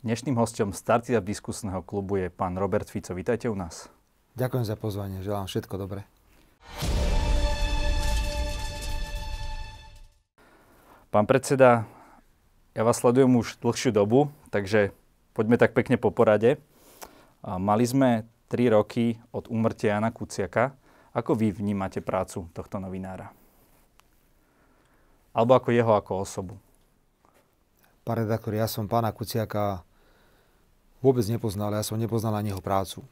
Dnešným hostom Startup diskusného klubu je pán Robert Fico. Vítajte u nás. Ďakujem za pozvanie, želám všetko dobré. Pán predseda, ja vás sledujem už dlhšiu dobu, takže poďme tak pekne po porade. Mali sme 3 roky od úmrtia Jana Kuciaka. Ako vy vnímate prácu tohto novinára? Alebo ako jeho ako osobu? Pán redaktor, ja som pána Kuciaka vôbec nepoznal, ja som nepoznal ani jeho prácu.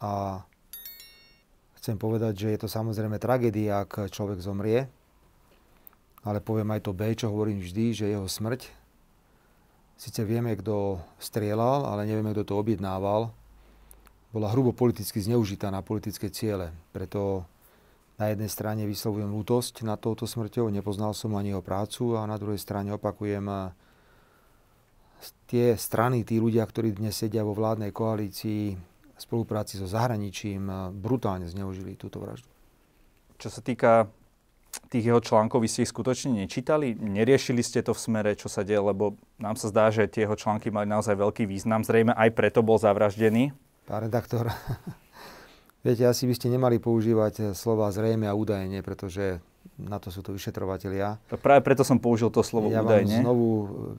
A chcem povedať, že je to samozrejme tragédia, ak človek zomrie, ale poviem aj to B, čo hovorím vždy, že jeho smrť, síce vieme, kto strieľal, ale nevieme, kto to objednával, bola hrubo politicky zneužitá na politické ciele. Preto na jednej strane vyslovujem lútosť nad touto smrťou, nepoznal som ani jeho prácu a na druhej strane opakujem, tie strany, tí ľudia, ktorí dnes sedia vo vládnej koalícii v spolupráci so zahraničím, brutálne zneužili túto vraždu. Čo sa týka tých jeho článkov, vy ste ich skutočne nečítali? Neriešili ste to v smere, čo sa deje? Lebo nám sa zdá, že tie jeho články mali naozaj veľký význam. Zrejme aj preto bol zavraždený. Pán redaktor, viete, asi by ste nemali používať slova zrejme a údajne, pretože na to sú to vyšetrovatelia. Práve preto som použil to slovo ja údajne. Ja znovu,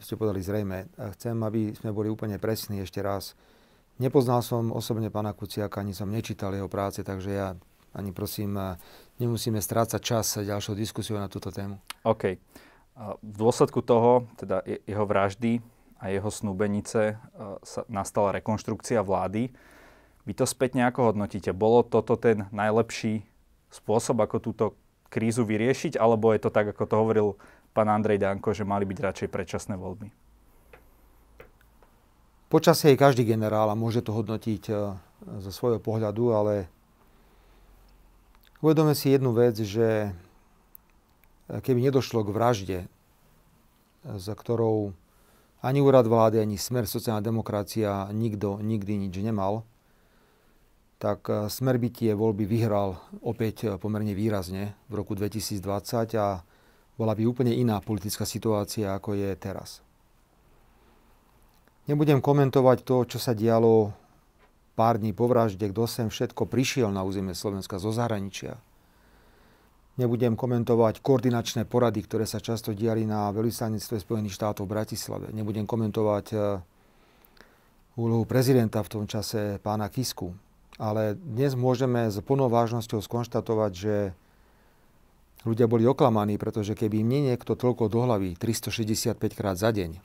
ste povedali zrejme, chcem, aby sme boli úplne presní ešte raz. Nepoznal som osobne pána Kuciaka, ani som nečítal jeho práce, takže ja ani prosím, nemusíme strácať čas ďalšou diskusiou na túto tému. OK. V dôsledku toho, teda jeho vraždy a jeho snúbenice, sa nastala rekonštrukcia vlády. Vy to späť nejako hodnotíte? Bolo toto ten najlepší spôsob, ako túto krízu vyriešiť, alebo je to tak, ako to hovoril pán Andrej Danko, že mali byť radšej predčasné voľby? Počasie je každý generál a môže to hodnotiť e, zo svojho pohľadu, ale uvedome si jednu vec, že keby nedošlo k vražde, za ktorou ani úrad vlády, ani smer sociálna demokracia nikto nikdy nič nemal, tak eh, smer by tie voľby vyhral opäť eh, pomerne výrazne v roku 2020 a bola by úplne iná politická situácia, ako je teraz. Nebudem komentovať to, čo sa dialo pár dní po vražde, kto sem všetko prišiel na územie Slovenska zo zahraničia. Nebudem komentovať koordinačné porady, ktoré sa často diali na veľvyslanectve Spojených štátov v Bratislave. Nebudem komentovať eh, úlohu prezidenta v tom čase pána Kisku ale dnes môžeme s plnou vážnosťou skonštatovať, že ľudia boli oklamaní, pretože keby mne niekto toľko do hlavy 365 krát za deň,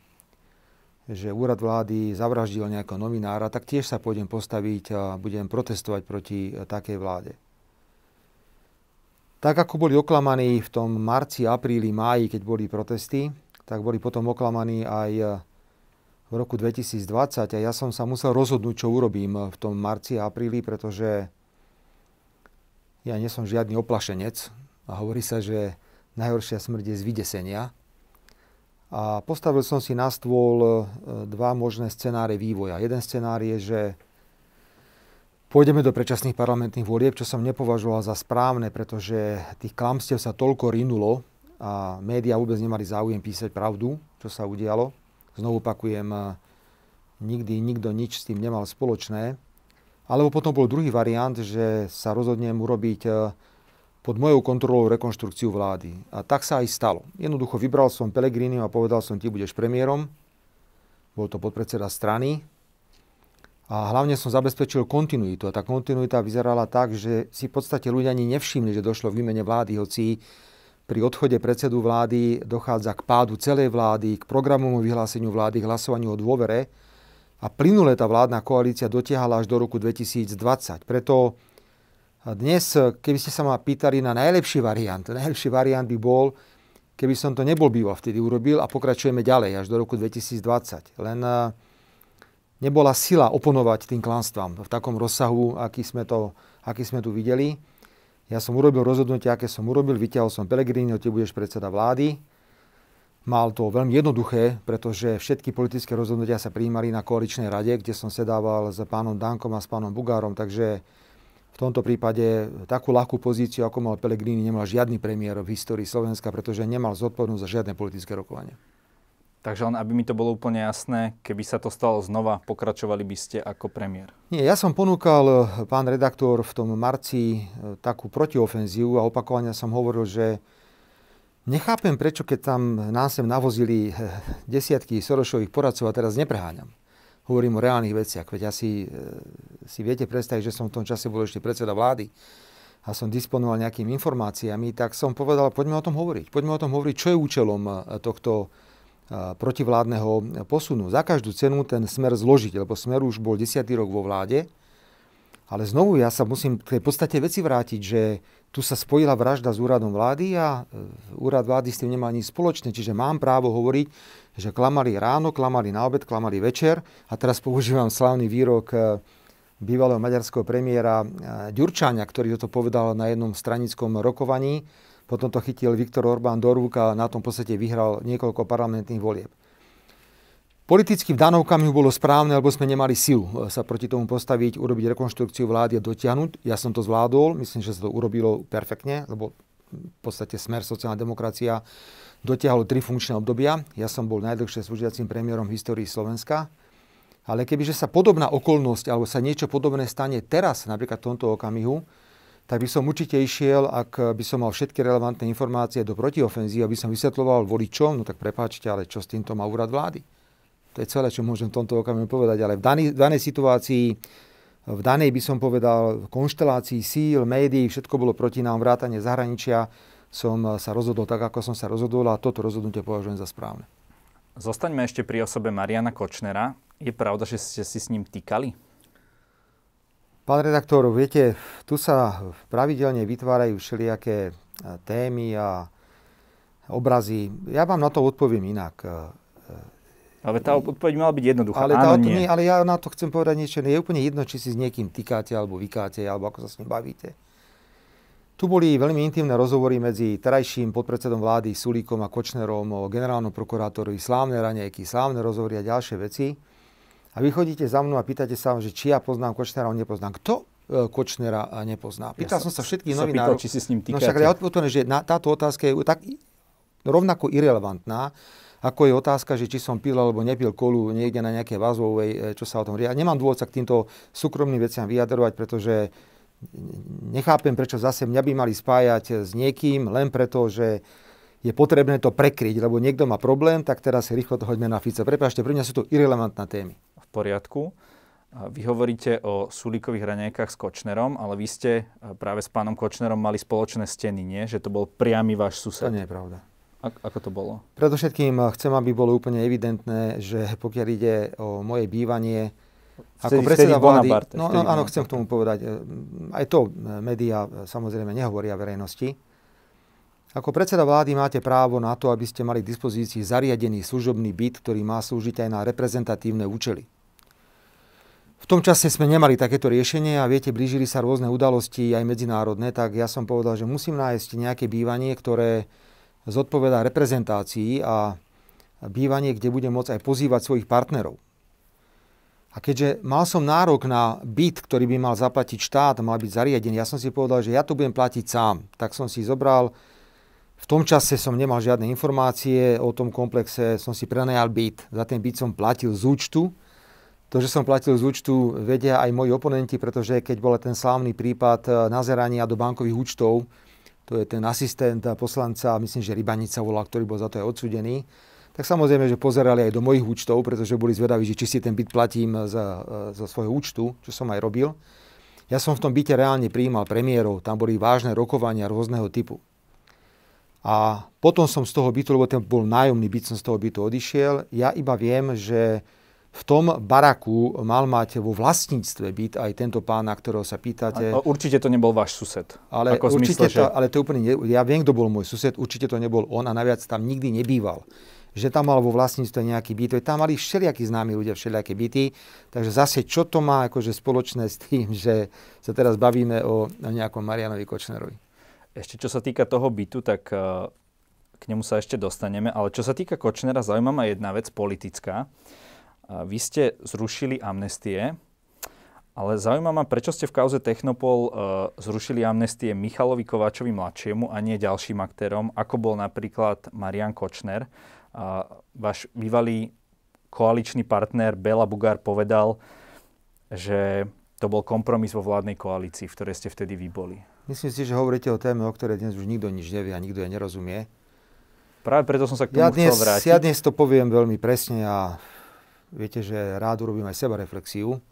že úrad vlády zavraždil nejakého novinára, tak tiež sa pôjdem postaviť a budem protestovať proti takej vláde. Tak ako boli oklamaní v tom marci, apríli, máji, keď boli protesty, tak boli potom oklamaní aj v roku 2020 a ja som sa musel rozhodnúť, čo urobím v tom marci a apríli, pretože ja nie som žiadny oplašenec a hovorí sa, že najhoršia smrť je z vydesenia. A postavil som si na stôl e, dva možné scenáre vývoja. Jeden scenár je, že pôjdeme do predčasných parlamentných volieb, čo som nepovažoval za správne, pretože tých klamstiev sa toľko rinulo a médiá vôbec nemali záujem písať pravdu, čo sa udialo. Znovu opakujem, nikdy nikto nič s tým nemal spoločné. Alebo potom bol druhý variant, že sa rozhodnem urobiť e, pod mojou kontrolou rekonštrukciu vlády. A tak sa aj stalo. Jednoducho vybral som Pelegrini a povedal som, ty budeš premiérom. Bol to podpredseda strany. A hlavne som zabezpečil kontinuitu. A tá kontinuita vyzerala tak, že si v podstate ľudia ani nevšimli, že došlo k výmene vlády, hoci pri odchode predsedu vlády dochádza k pádu celej vlády, k programovému vyhláseniu vlády, k hlasovaniu o dôvere a plynule tá vládna koalícia dotiahala až do roku 2020. Preto dnes, keby ste sa ma pýtali na najlepší variant, najlepší variant by bol, keby som to nebol býval vtedy urobil a pokračujeme ďalej až do roku 2020. Len eh, nebola sila oponovať tým klanstvám v takom rozsahu, aký sme, to, aký sme tu videli. Ja som urobil rozhodnutie, aké som urobil, vyťahol som Pelegrini, ty budeš predseda vlády. Mal to veľmi jednoduché, pretože všetky politické rozhodnutia sa prijímali na koaličnej rade, kde som sedával s pánom Dankom a s pánom Bugárom, takže v tomto prípade takú ľahkú pozíciu, ako mal Pelegrini, nemal žiadny premiér v histórii Slovenska, pretože nemal zodpovednosť za žiadne politické rokovanie. Takže len aby mi to bolo úplne jasné, keby sa to stalo znova, pokračovali by ste ako premiér? Nie, ja som ponúkal, eh, pán redaktor, v tom marci eh, takú protiofenzívu a opakovane som hovoril, že nechápem, prečo keď tam nás sem navozili eh, desiatky Sorošových poradcov a teraz nepreháňam. Hovorím o reálnych veciach, veď asi si viete predstaviť, že som v tom čase bol ešte predseda vlády a som disponoval nejakými informáciami, tak som povedal, poďme o tom hovoriť. Poďme o tom hovoriť, čo je účelom tohto protivládneho posunu. Za každú cenu ten smer zložiť, lebo smer už bol desiatý rok vo vláde. Ale znovu ja sa musím k tej podstate veci vrátiť, že tu sa spojila vražda s úradom vlády a e, úrad vlády s tým nemá nič spoločné. Čiže mám právo hovoriť, že klamali ráno, klamali na obed, klamali večer. A teraz používam slavný výrok e, bývalého maďarského premiéra e, Ďurčáňa, ktorý toto povedal na jednom stranickom rokovaní potom to chytil Viktor Orbán do rúk a na tom podstate vyhral niekoľko parlamentných volieb. Politicky v danom okamihu bolo správne, lebo sme nemali silu e, sa proti tomu postaviť, urobiť rekonštrukciu vlády a dotiahnuť. Ja som to zvládol, myslím, že sa to urobilo perfektne, lebo v podstate smer sociálna demokracia dotiahol tri funkčné obdobia. Ja som bol najdlhšie slúžiacím premiérom v histórii Slovenska. Ale kebyže sa podobná okolnosť alebo sa niečo podobné stane teraz, napríklad v tomto okamihu, tak by som určite išiel, ak by som mal všetky relevantné informácie do protiofenzí, aby som vysvetloval voličom, no tak prepáčte, ale čo s týmto má úrad vlády? To je celé, čo môžem v tomto okamihu povedať. Ale v danej, v danej situácii, v danej by som povedal, konštelácii síl, médií, všetko bolo proti nám, vrátanie zahraničia, som sa rozhodol tak, ako som sa rozhodol a toto rozhodnutie považujem za správne. Zostaňme ešte pri osobe Mariana Kočnera. Je pravda, že ste si s ním týkali? Pán redaktor, viete, tu sa pravidelne vytvárajú všelijaké e, témy a obrazy. Ja vám na to odpoviem inak. E, ale tá odpoveď mala byť jednoduchá. Ale, Áno, nie. nie. ale ja na to chcem povedať niečo. Je úplne jedno, či si s niekým týkáte, alebo vykáte, alebo ako sa s ním bavíte. Tu boli veľmi intimné rozhovory medzi terajším podpredsedom vlády Sulíkom a Kočnerom o generálnom prokurátorovi, slávne raňajky, slávne rozhovory a ďalšie veci. A vy chodíte za mnou a pýtate sa, že či ja poznám Kočnera, on nepoznám. Kto e, Kočnera nepozná? Pýtal ja som sa všetkých novinárov. či si s ním týkate. No však ja odpoviem, že na, táto otázka je tak rovnako irrelevantná, ako je otázka, že či som pil alebo nepil kolu niekde na nejaké vazovej, e, čo sa o tom ria. Nemám dôvod sa k týmto súkromným veciam vyjadrovať, pretože nechápem, prečo zase mňa by mali spájať s niekým, len preto, že je potrebné to prekryť, lebo niekto má problém, tak teraz rýchlo to hoďme na Fica. Prepašte, pre mňa sú to irrelevantné témy poriadku. Vy hovoríte o Sulíkových raňajkách s Kočnerom, ale vy ste práve s pánom Kočnerom mali spoločné steny, nie? Že to bol priamy váš sused. To nie je pravda. A- ako to bolo? Predovšetkým chcem, aby bolo úplne evidentné, že pokiaľ ide o moje bývanie, ako predseda vlády... No, no, áno, chcem k tomu povedať. E, aj to médiá samozrejme nehovoria verejnosti. Ako predseda vlády máte právo na to, aby ste mali k dispozícii zariadený služobný byt, ktorý má slúžiť aj na reprezentatívne účely. V tom čase sme nemali takéto riešenie a viete, blížili sa rôzne udalosti aj medzinárodné, tak ja som povedal, že musím nájsť nejaké bývanie, ktoré zodpovedá reprezentácii a bývanie, kde budem môcť aj pozývať svojich partnerov. A keďže mal som nárok na byt, ktorý by mal zaplatiť štát, mal byť zariadený, ja som si povedal, že ja to budem platiť sám. Tak som si zobral, v tom čase som nemal žiadne informácie o tom komplexe, som si prenajal byt. Za ten byt som platil z účtu, to, že som platil z účtu, vedia aj moji oponenti, pretože keď bol ten slávny prípad eh, nazerania do bankových účtov, to je ten asistent poslanca, myslím, že Rybanica volá, ktorý bol za to aj odsudený, tak samozrejme, že pozerali aj do mojich účtov, pretože boli zvedaví, že či si ten byt platím za, eh, za svojho účtu, čo som aj robil. Ja som v tom byte reálne prijímal premiérov, tam boli vážne rokovania rôzneho typu. A potom som z toho bytu, lebo ten bol nájomný byt, som z toho bytu odišiel. Ja iba viem, že v tom baraku mal mať vo vlastníctve byt aj tento pán, na ktorého sa pýtate. A, určite to nebol váš sused. Ale, Ako určite zmysle, to, že... ale to úplne, ne, ja viem, kto bol môj sused, určite to nebol on a naviac tam nikdy nebýval. Že tam mal vo vlastníctve nejaký byt, tam mali všelijakí známi ľudia, všelijaké byty. Takže zase, čo to má akože spoločné s tým, že sa teraz bavíme o, nejakom Marianovi Kočnerovi? Ešte čo sa týka toho bytu, tak uh, k nemu sa ešte dostaneme. Ale čo sa týka Kočnera, zaujímavá jedna vec politická. Vy ste zrušili amnestie, ale zaujíma ma, prečo ste v kauze Technopol uh, zrušili amnestie Michalovi Kováčovi mladšiemu a nie ďalším aktérom, ako bol napríklad Marian Kočner. A váš bývalý koaličný partner Bela Bugár povedal, že to bol kompromis vo vládnej koalícii, v ktorej ste vtedy vy boli. Myslím si, že hovoríte o téme, o ktorej dnes už nikto nič nevie a nikto je nerozumie. Práve preto som sa k tomu ja dnes, chcel vrátiť. Ja dnes to poviem veľmi presne a viete, že rád urobím aj seba reflexiu.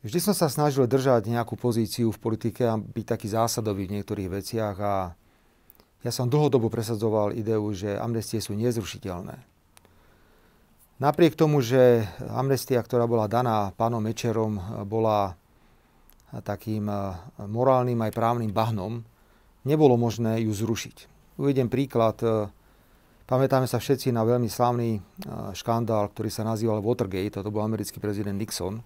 Vždy som sa snažil držať nejakú pozíciu v politike a byť taký zásadový v niektorých veciach a ja som dlhodobo presadzoval ideu, že amnestie sú nezrušiteľné. Napriek tomu, že amnestia, ktorá bola daná pánom Mečerom, bola takým morálnym aj právnym bahnom, nebolo možné ju zrušiť. Uvediem príklad. Pamätáme sa všetci na veľmi slávny škandál, ktorý sa nazýval Watergate. To bol americký prezident Nixon.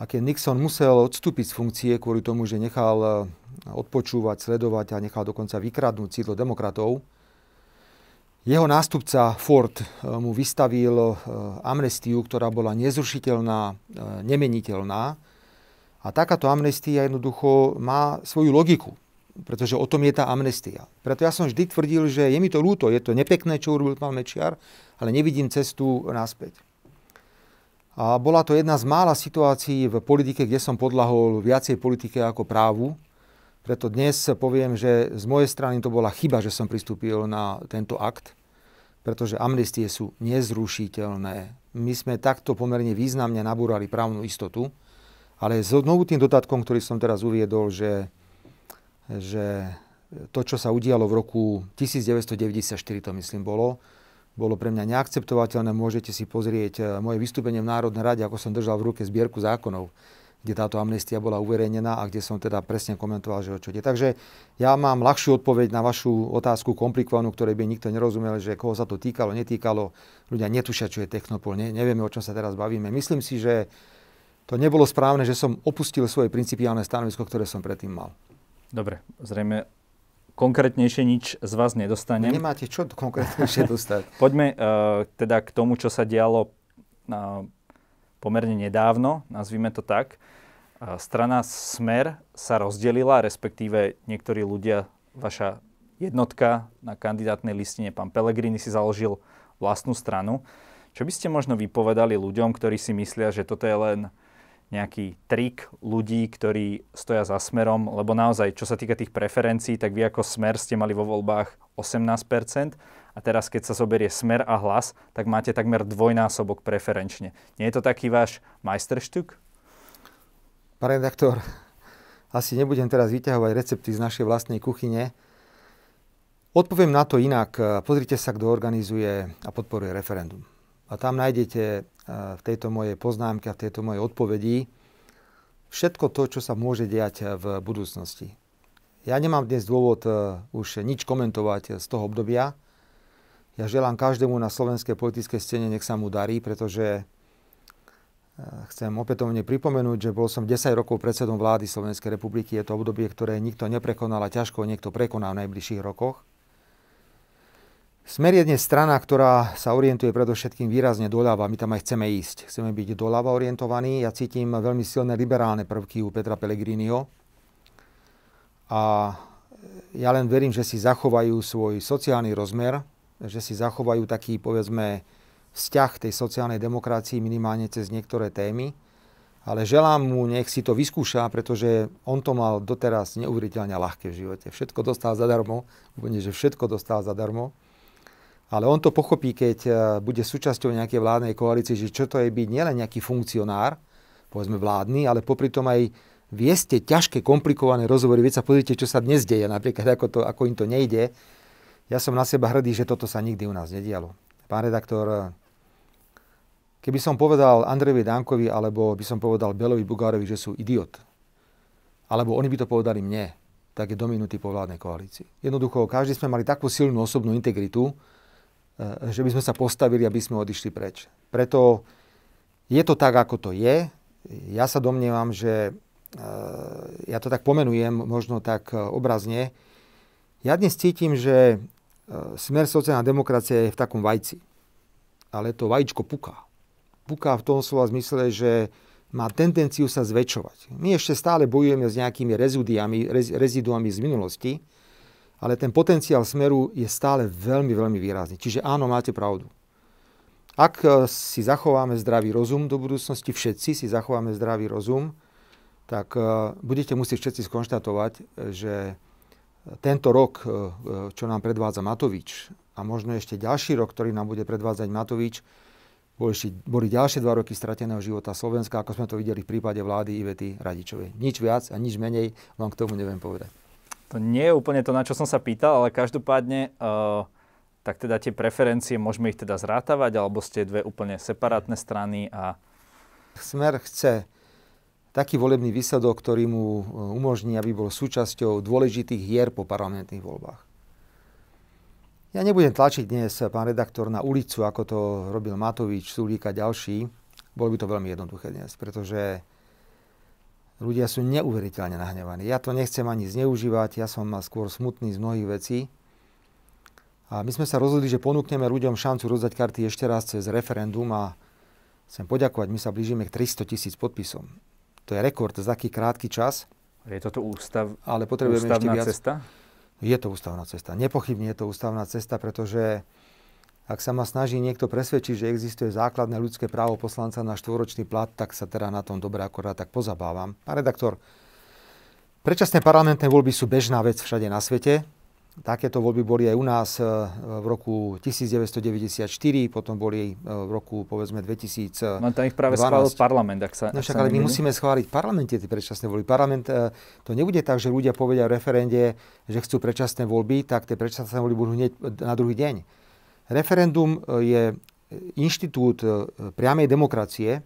A keď Nixon musel odstúpiť z funkcie kvôli tomu, že nechal odpočúvať, sledovať a nechal dokonca vykradnúť sídlo demokratov, jeho nástupca Ford mu vystavil amnestiu, ktorá bola nezrušiteľná, nemeniteľná. A takáto amnestia jednoducho má svoju logiku pretože o tom je tá amnestia. Preto ja som vždy tvrdil, že je mi to ľúto, je to nepekné, čo urobil pán Mečiar, ale nevidím cestu naspäť. A bola to jedna z mála situácií v politike, kde som podlahol viacej politike ako právu. Preto dnes poviem, že z mojej strany to bola chyba, že som pristúpil na tento akt, pretože amnestie sú nezrušiteľné. My sme takto pomerne významne nabúrali právnu istotu, ale znovu tým dodatkom, ktorý som teraz uviedol, že že to, čo sa udialo v roku 1994, to myslím bolo, bolo pre mňa neakceptovateľné. Môžete si pozrieť eh, moje vystúpenie v Národnej rade, ako som držal v ruke zbierku zákonov, kde táto amnestia bola uverejnená a kde som teda presne komentoval, že o čo ide. Takže ja mám ľahšiu odpoveď na vašu otázku komplikovanú, ktorej by nikto nerozumel, že koho sa to týkalo, netýkalo. Ľudia netušia, čo je Technopol, ne, nevieme, o čom sa teraz bavíme. Myslím si, že to nebolo správne, že som opustil svoje principiálne stanovisko, ktoré som predtým mal. Dobre, zrejme konkrétnejšie nič z vás nedostanem. Nemáte čo konkrétnejšie dostať. Poďme uh, teda k tomu, čo sa dialo uh, pomerne nedávno, nazvime to tak. Uh, strana Smer sa rozdelila, respektíve niektorí ľudia, vaša jednotka na kandidátnej listine, pán Pelegrini si založil vlastnú stranu. Čo by ste možno vypovedali ľuďom, ktorí si myslia, že toto je len nejaký trik ľudí, ktorí stoja za smerom, lebo naozaj, čo sa týka tých preferencií, tak vy ako smer ste mali vo voľbách 18%, a teraz keď sa zoberie smer a hlas, tak máte takmer dvojnásobok preferenčne. Nie je to taký váš majsterštuk? Pán redaktor, asi nebudem teraz vyťahovať recepty z našej vlastnej kuchyne. Odpoviem na to inak. Pozrite sa, kto organizuje a podporuje referendum. A tam nájdete v tejto mojej poznámke a v tejto mojej odpovedi všetko to, čo sa môže diať v budúcnosti. Ja nemám dnes dôvod e, už nič komentovať z toho obdobia. Ja želám každému na slovenskej politickej scéne, nech sa mu darí, pretože chcem opätovne pripomenúť, že bol som 10 rokov predsedom vlády Slovenskej republiky. Je to obdobie, ktoré nikto neprekonal a ťažko niekto prekoná v najbližších rokoch. Smer je dnes strana, ktorá sa orientuje predovšetkým výrazne doľava. My tam aj chceme ísť. Chceme byť doľava orientovaní. Ja cítim veľmi silné liberálne prvky u Petra Pellegriniho. A ja len verím, že si zachovajú svoj sociálny rozmer, že si zachovajú taký, povedzme, vzťah tej sociálnej demokracii minimálne cez niektoré témy. Ale želám mu, nech si to vyskúša, pretože on to mal doteraz neuveriteľne ľahké v živote. Všetko dostal zadarmo, úplne, že všetko dostal zadarmo. Ale on to pochopí, keď e, bude súčasťou nejakej vládnej koalície, že čo to je byť nielen nejaký funkcionár, povedzme vládny, ale popri tom aj vieste ťažké, komplikované rozhovory. Veď sa pozrite, čo sa dnes deje, napríklad ako, to, ako im to nejde. Ja som na seba hrdý, že toto sa nikdy u nás nedialo. Pán redaktor, e, keby som povedal Andrejovi Dankovi, alebo by som povedal Belovi Bugárovi, že sú idiot, alebo oni by to povedali mne, tak je do minúty po vládnej koalícii. Jednoducho, každý sme mali takú silnú osobnú integritu, že by sme sa postavili, aby sme odišli preč. Preto je to tak, ako to je. Ja sa domnievam, že eh, ja to tak pomenujem, možno tak eh, obrazne. Ja dnes cítim, že smer sociálna demokracia je v takom vajci. Ale to vajíčko puká. Puká v tom slova zmysle, že má tendenciu sa zväčšovať. My ešte stále bojujeme s nejakými reziduami, reziduami z minulosti, ale ten potenciál smeru je stále veľmi, veľmi výrazný. Čiže áno, máte pravdu. Ak e, si zachováme zdravý rozum do budúcnosti, všetci si zachováme zdravý rozum, tak e, budete musieť všetci skonštatovať, že tento rok, e, čo nám predvádza Matovič a možno ešte ďalší rok, ktorý nám bude predvádzať Matovič, boli, ďalšie dva roky strateného života Slovenska, ako sme to videli v prípade vlády Ivety Radičovej. Nič viac a nič menej vám k tomu neviem povedať. To nie je úplne to, na čo som sa pýtal, ale každopádne uh, tak teda tie preferencie, môžeme ich teda zrátavať, alebo ste dve úplne separátne strany a... Smer chce taký volebný výsledok, ktorý mu e, umožní, aby bol súčasťou dôležitých hier po parlamentných voľbách. Ja nebudem tlačiť dnes, pán redaktor, na ulicu, ako to robil Matovič, Sulík a ďalší. Bolo by to veľmi jednoduché dnes, pretože ľudia sú neuveriteľne nahnevaní. Ja to nechcem ani zneužívať, ja som skôr smutný z mnohých vecí, a my sme sa rozhodli, že ponúkneme ľuďom šancu rozdať karty ešte raz cez referendum a chcem poďakovať, my sa blížime k 300 tisíc podpisom. To je rekord za taký krátky čas. Je toto ústav, ale potrebujeme ústavná ešte viac. cesta? Je to ústavná cesta. Nepochybne je to ústavná cesta, pretože ak sa ma snaží niekto presvedčiť, že existuje základné ľudské právo poslanca na štvoročný plat, tak sa teda na tom dobre akorát tak pozabávam. Pán redaktor, predčasné parlamentné voľby sú bežná vec všade na svete. Takéto voľby boli aj u nás e, v roku 1994, potom boli e, v roku povedzme 2000. No tam ich práve schválil parlament, ak sa... No však ale my musíme schváliť v parlamente tie predčasné voľby. Parlament, e, to nebude tak, že ľudia povedia v referende, že chcú predčasné voľby, tak tie predčasné voľby budú hneď na druhý deň. Referendum je inštitút priamej demokracie,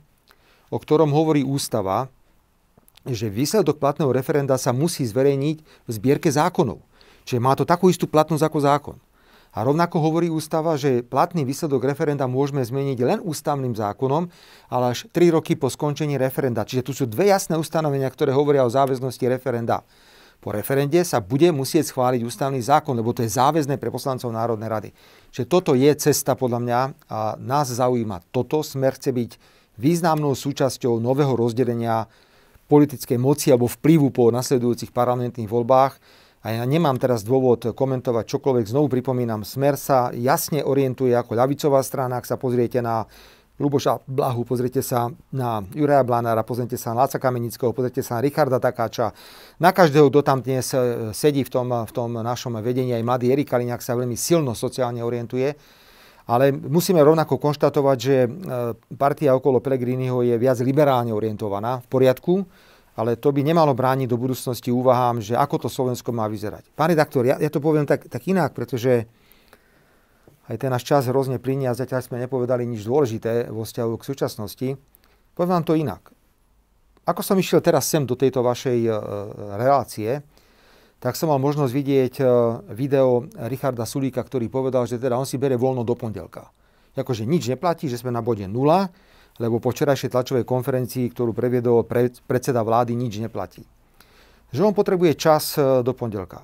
o ktorom hovorí ústava, že výsledok platného referenda sa musí zverejniť v zbierke zákonov. Čiže má to takú istú platnosť ako zákon. A rovnako hovorí ústava, že platný výsledok referenda môžeme zmeniť len ústavným zákonom, ale až 3 roky po skončení referenda. Čiže tu sú dve jasné ustanovenia, ktoré hovoria o záväznosti referenda. Po referende sa bude musieť schváliť ústavný zákon, lebo to je záväzné pre poslancov Národnej rady. Čiže toto je cesta podľa mňa a nás zaujíma. Toto smer chce byť významnou súčasťou nového rozdelenia politickej moci alebo vplyvu po nasledujúcich parlamentných voľbách a ja nemám teraz dôvod komentovať čokoľvek. Znovu pripomínam, Smer sa jasne orientuje ako ľavicová strana. Ak sa pozriete na Luboša Blahu, pozrite sa na Juraja Blanára, pozrite sa na Láca Kamenického, pozrite sa na Richarda Takáča. Na každého, kto tam dnes e, sedí v tom, v tom našom vedení, aj mladý Erik Kaliňák sa veľmi silno sociálne orientuje. Ale musíme rovnako konštatovať, že e, partia okolo Pelegriniho je viac liberálne orientovaná. V poriadku, ale to by nemalo brániť do budúcnosti úvahám, že ako to Slovensko má vyzerať. Pán redaktor, ja, ja to poviem tak, tak inak, pretože aj ten náš čas hrozne plinie a zatiaľ sme nepovedali nič dôležité vo vzťahu k súčasnosti. Poviem vám to inak. Ako som išiel teraz sem do tejto vašej e, relácie, tak som mal možnosť vidieť e, video Richarda Sulíka, ktorý povedal, že teda on si bere voľno do pondelka. Akože nič neplatí, že sme na bode nula, lebo po včerajšej tlačovej konferencii, ktorú previedol pre, predseda vlády, nič neplatí. Že on potrebuje čas e, do pondelka.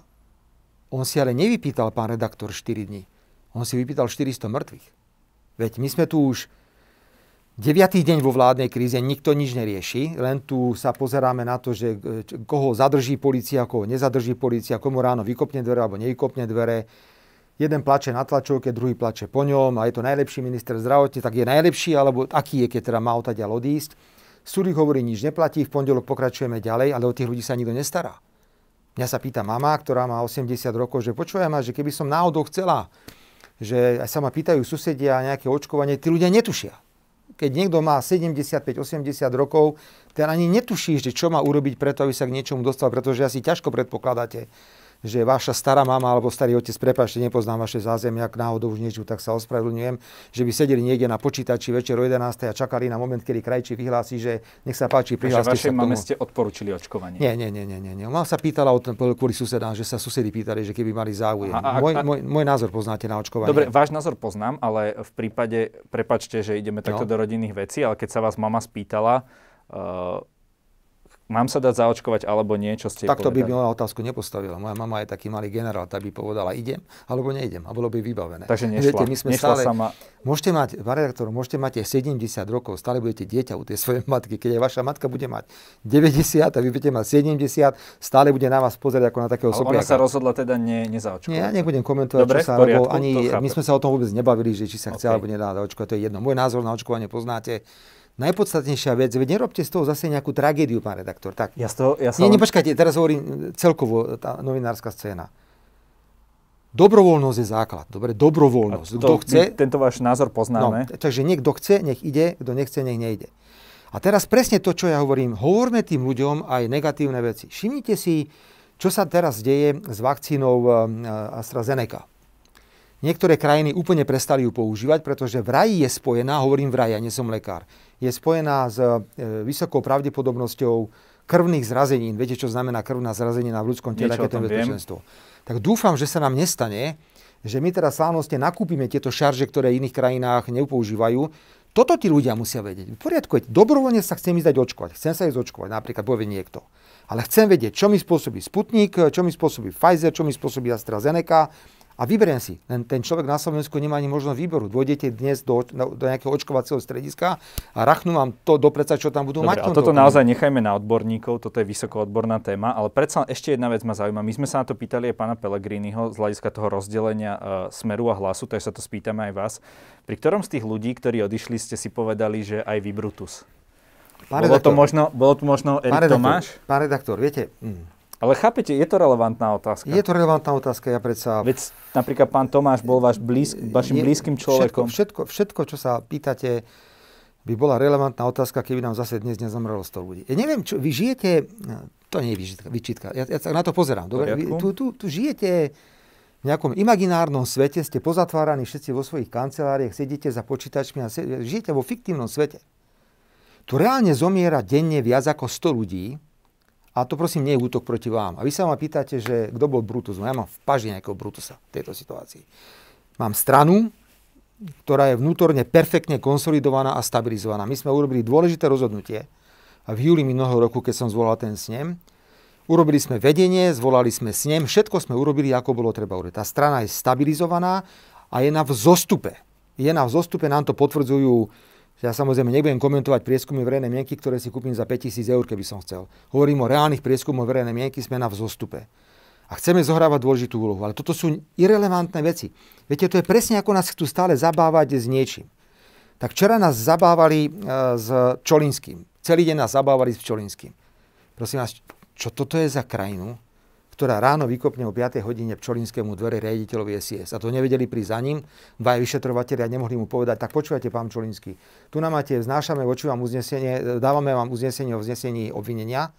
On si ale nevypýtal, pán redaktor, 4 dní. On si vypýtal 400 mŕtvych. Veď my sme tu už 9. deň vo vládnej kríze, nikto nič nerieši, len tu sa pozeráme na to, že e, koho zadrží policia, koho nezadrží policia, komu ráno vykopne dvere alebo nevykopne dvere jeden plače na tlačovke, druhý plače po ňom a je to najlepší minister zdravotne, tak je najlepší, alebo aký je, keď teda má odtiaľ odísť. Súdik hovorí, nič neplatí, v pondelok pokračujeme ďalej, ale o tých ľudí sa nikto nestará. Mňa sa pýta mama, ktorá má 80 rokov, že počujem ma, že keby som náhodou chcela, že aj sa ma pýtajú susedia nejaké očkovanie, tí ľudia netušia. Keď niekto má 75-80 rokov, ten ani netuší, že čo má urobiť preto, aby sa k niečomu dostal, pretože asi ťažko predpokladáte, že vaša stará mama alebo starý otec, prepáčte, nepoznám vaše zázemie, ak náhodou už niečo, tak sa ospravedlňujem, že by sedeli niekde na počítači večer o 11. a čakali na moment, kedy krajčí vyhlási, že nech sa páči, prihláste sa mame ste odporúčili očkovanie. Nie, nie, nie, nie, nie. nie. Ona sa pýtala o tom kvôli susedám, že sa susedy pýtali, že keby mali záujem. A, a, môj, a, môj, môj, názor poznáte na očkovanie. Dobre, váš názor poznám, ale v prípade, prepačte, že ideme takto no. do rodinných vecí, ale keď sa vás mama spýtala, uh, mám sa dať zaočkovať alebo nie, čo ste Takto by moja otázku nepostavila. Moja mama je taký malý generál, tak by povedala, idem alebo neidem a bolo by vybavené. Takže nešla, Viete, my sme nešla stále, sama... Môžete mať, redaktor, môžete mať 70 rokov, stále budete dieťa u tej svojej matky. Keď aj vaša matka bude mať 90 a vy budete mať 70, stále bude na vás pozerať ako na takého sopliaka. Ona sa rozhodla teda ne, nezaočkovať. Nie, ja nebudem komentovať, Dobre, čo sa poriadku, ani my sme sa o tom vôbec nebavili, že či sa chce okay. alebo nedá očkovať, to je jedno. Môj názor na očkovanie poznáte najpodstatnejšia vec, veď nerobte z toho zase nejakú tragédiu, pán redaktor. Tak. Ja, toho, ja som... Nie, nepočkajte, teraz hovorím celkovo tá novinárska scéna. Dobrovoľnosť je základ. Dobre, dobrovoľnosť. To, kto chce... Tento váš názor poznáme. No, takže niekto chce, nech ide, kto nechce, nech nejde. A teraz presne to, čo ja hovorím, hovorme tým ľuďom aj negatívne veci. Všimnite si, čo sa teraz deje s vakcínou eh, AstraZeneca. Niektoré krajiny úplne prestali ju používať, pretože vraj je spojená, hovorím vraj, ja nie som lekár, je spojená s e, vysokou pravdepodobnosťou krvných zrazenín. Viete, čo znamená krvná zrazenina v ľudskom tele, aké to nebezpečenstvo. Tak dúfam, že sa nám nestane, že my teraz slávnostne nakúpime tieto šarže, ktoré v iných krajinách neupoužívajú. Toto tí ľudia musia vedieť. V poriadku, dobrovoľne sa chcem ísť dať očkovať. Chcem sa ísť očkovať, napríklad povie niekto. Ale chcem vedieť, čo mi spôsobí Sputnik, čo mi spôsobí Pfizer, čo mi spôsobí AstraZeneca, a vyberiem si. Ten, ten človek na Slovensku nemá ani možnosť výboru. Dôjdete dnes do, do nejakého očkovacieho strediska a rachnú vám to do predsa, čo tam budú Dobre, mať. A toto naozaj nechajme na odborníkov, toto je vysoko odborná téma, ale predsa ešte jedna vec ma zaujíma. My sme sa na to pýtali aj pána Pellegriniho z hľadiska toho rozdelenia uh, smeru a hlasu, takže sa to spýtame aj vás. Pri ktorom z tých ľudí, ktorí odišli, ste si povedali, že aj vy Brutus? Pán bolo, redaktor, to možno, bolo to možno Erik pán redaktor, Tomáš? Pán redaktor, viete, hm, ale chápete, je to relevantná otázka. Je to relevantná otázka, ja predsa... Veď napríklad pán Tomáš bol váš blízk, vašim je, blízkym človekom. Všetko, všetko, všetko, čo sa pýtate, by bola relevantná otázka, keby nám zase dnes nezomrelo 100 ľudí. Ja neviem, čo, vy žijete... To nie je vyčitka, vyčitka. Ja, ja na to pozerám. Dobre? Vy, tu, tu, tu žijete v nejakom imaginárnom svete, ste pozatváraní všetci vo svojich kanceláriách, sedíte za počítačmi a žijete vo fiktívnom svete. Tu reálne zomiera denne viac ako 100 ľudí, a to prosím nie je útok proti vám. A vy sa ma pýtate, že kto bol Brutus. No ja mám v paži nejakého Brutusa v tejto situácii. Mám stranu, ktorá je vnútorne perfektne konsolidovaná a stabilizovaná. My sme urobili dôležité rozhodnutie v júli minulého roku, keď som zvolal ten snem. Urobili sme vedenie, zvolali sme snem, všetko sme urobili, ako bolo treba urobiť. Tá strana je stabilizovaná a je na vzostupe. Je na vzostupe, nám to potvrdzujú ja samozrejme nebudem komentovať prieskumy verejnej mienky, ktoré si kúpim za 5000 eur, keby som chcel. Hovorím o reálnych prieskumoch verejnej mienky, sme na vzostupe. A chceme zohrávať dôležitú úlohu. Ale toto sú irrelevantné veci. Viete, to je presne ako nás chcú stále zabávať s niečím. Tak včera nás zabávali e, s Čolinským. Celý deň nás zabávali s Čolinským. Prosím vás, čo toto je za krajinu, ktorá ráno vykopne o 5. hodine Pčolinskému dvere riaditeľovi SIS. A to nevedeli prísť za ním, dva vyšetrovateľi a nemohli mu povedať, tak počúvajte, pán Čolinský, tu nám máte, znášame voči vám uznesenie, dávame vám uznesenie o vznesení obvinenia,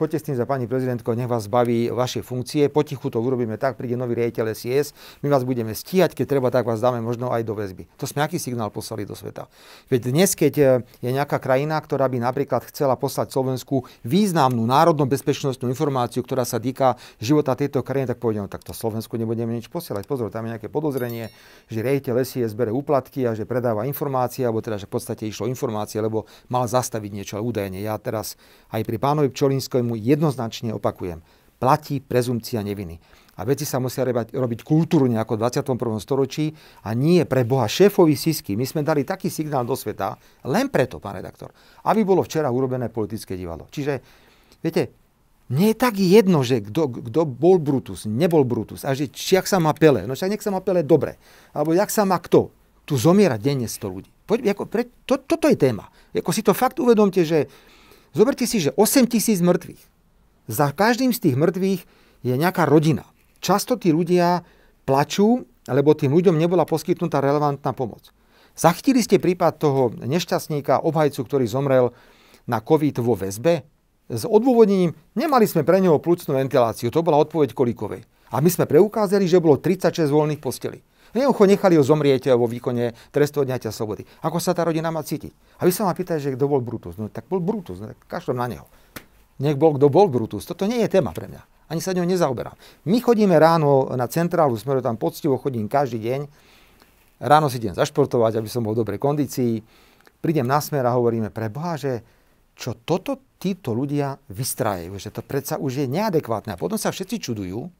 choďte s tým za pani prezidentko, nech vás zbaví vaše funkcie, potichu to urobíme tak, príde nový riaditeľ SIS, my vás budeme stíhať, keď treba, tak vás dáme možno aj do väzby. To sme aký signál poslali do sveta. Veď dnes, keď e, je nejaká krajina, ktorá by napríklad chcela poslať Slovensku významnú národnú bezpečnostnú informáciu, ktorá sa týka života tejto krajiny, tak povedem, no, tak to Slovensku nebudeme nič posielať. Pozor, tam je nejaké podozrenie, že riaditeľ SIS bere úplatky a že predáva informácie, alebo teda, že v podstate išlo informácie, lebo mal zastaviť niečo, ale údajne. Ja teraz aj pri pánovi Pčolinskému tomu jednoznačne opakujem. Platí prezumcia neviny. A veci sa musia robiť, robiť kultúrne ako v 21. storočí a nie pre Boha šéfovi Sisky. My sme dali taký signál do sveta, len preto, pán redaktor, aby bolo včera urobené politické divadlo. Čiže, viete, nie je tak jedno, že kto bol Brutus, nebol Brutus a že či jak sa má Pele. No však nech sa má Pele dobre. Alebo jak sa má kto. Tu zomiera denne 100 ľudí. Poď, ako, pre, to, toto je téma. Ako si to fakt uvedomte, že Zoberte si, že 8 tisíc mŕtvych. Za každým z tých mŕtvych je nejaká rodina. Často tí ľudia plačú, lebo tým ľuďom nebola poskytnutá relevantná pomoc. Zachytili ste prípad toho nešťastníka, obhajcu, ktorý zomrel na COVID vo väzbe? S odôvodnením, nemali sme pre neho plúcnú ventiláciu, to bola odpoveď kolíkovej. A my sme preukázali, že bolo 36 voľných postelí. Jednoducho nechali ho zomrieť vo výkone trestu odňatia slobody. Ako sa tá rodina má cítiť? A vy sa ma pýtate, že kto bol Brutus. No tak bol Brutus, no, tak kašlem na neho. Nech bol, kto bol Brutus. Toto nie je téma pre mňa. Ani sa ňou nezaoberám. My chodíme ráno na centrálu, sme tam poctivo, chodím každý deň. Ráno si idem zašportovať, aby som bol v dobrej kondícii. Prídem na smer a hovoríme pre Boha, že čo toto títo ľudia vystrajajú, že to predsa už je neadekvátne. A potom sa všetci čudujú,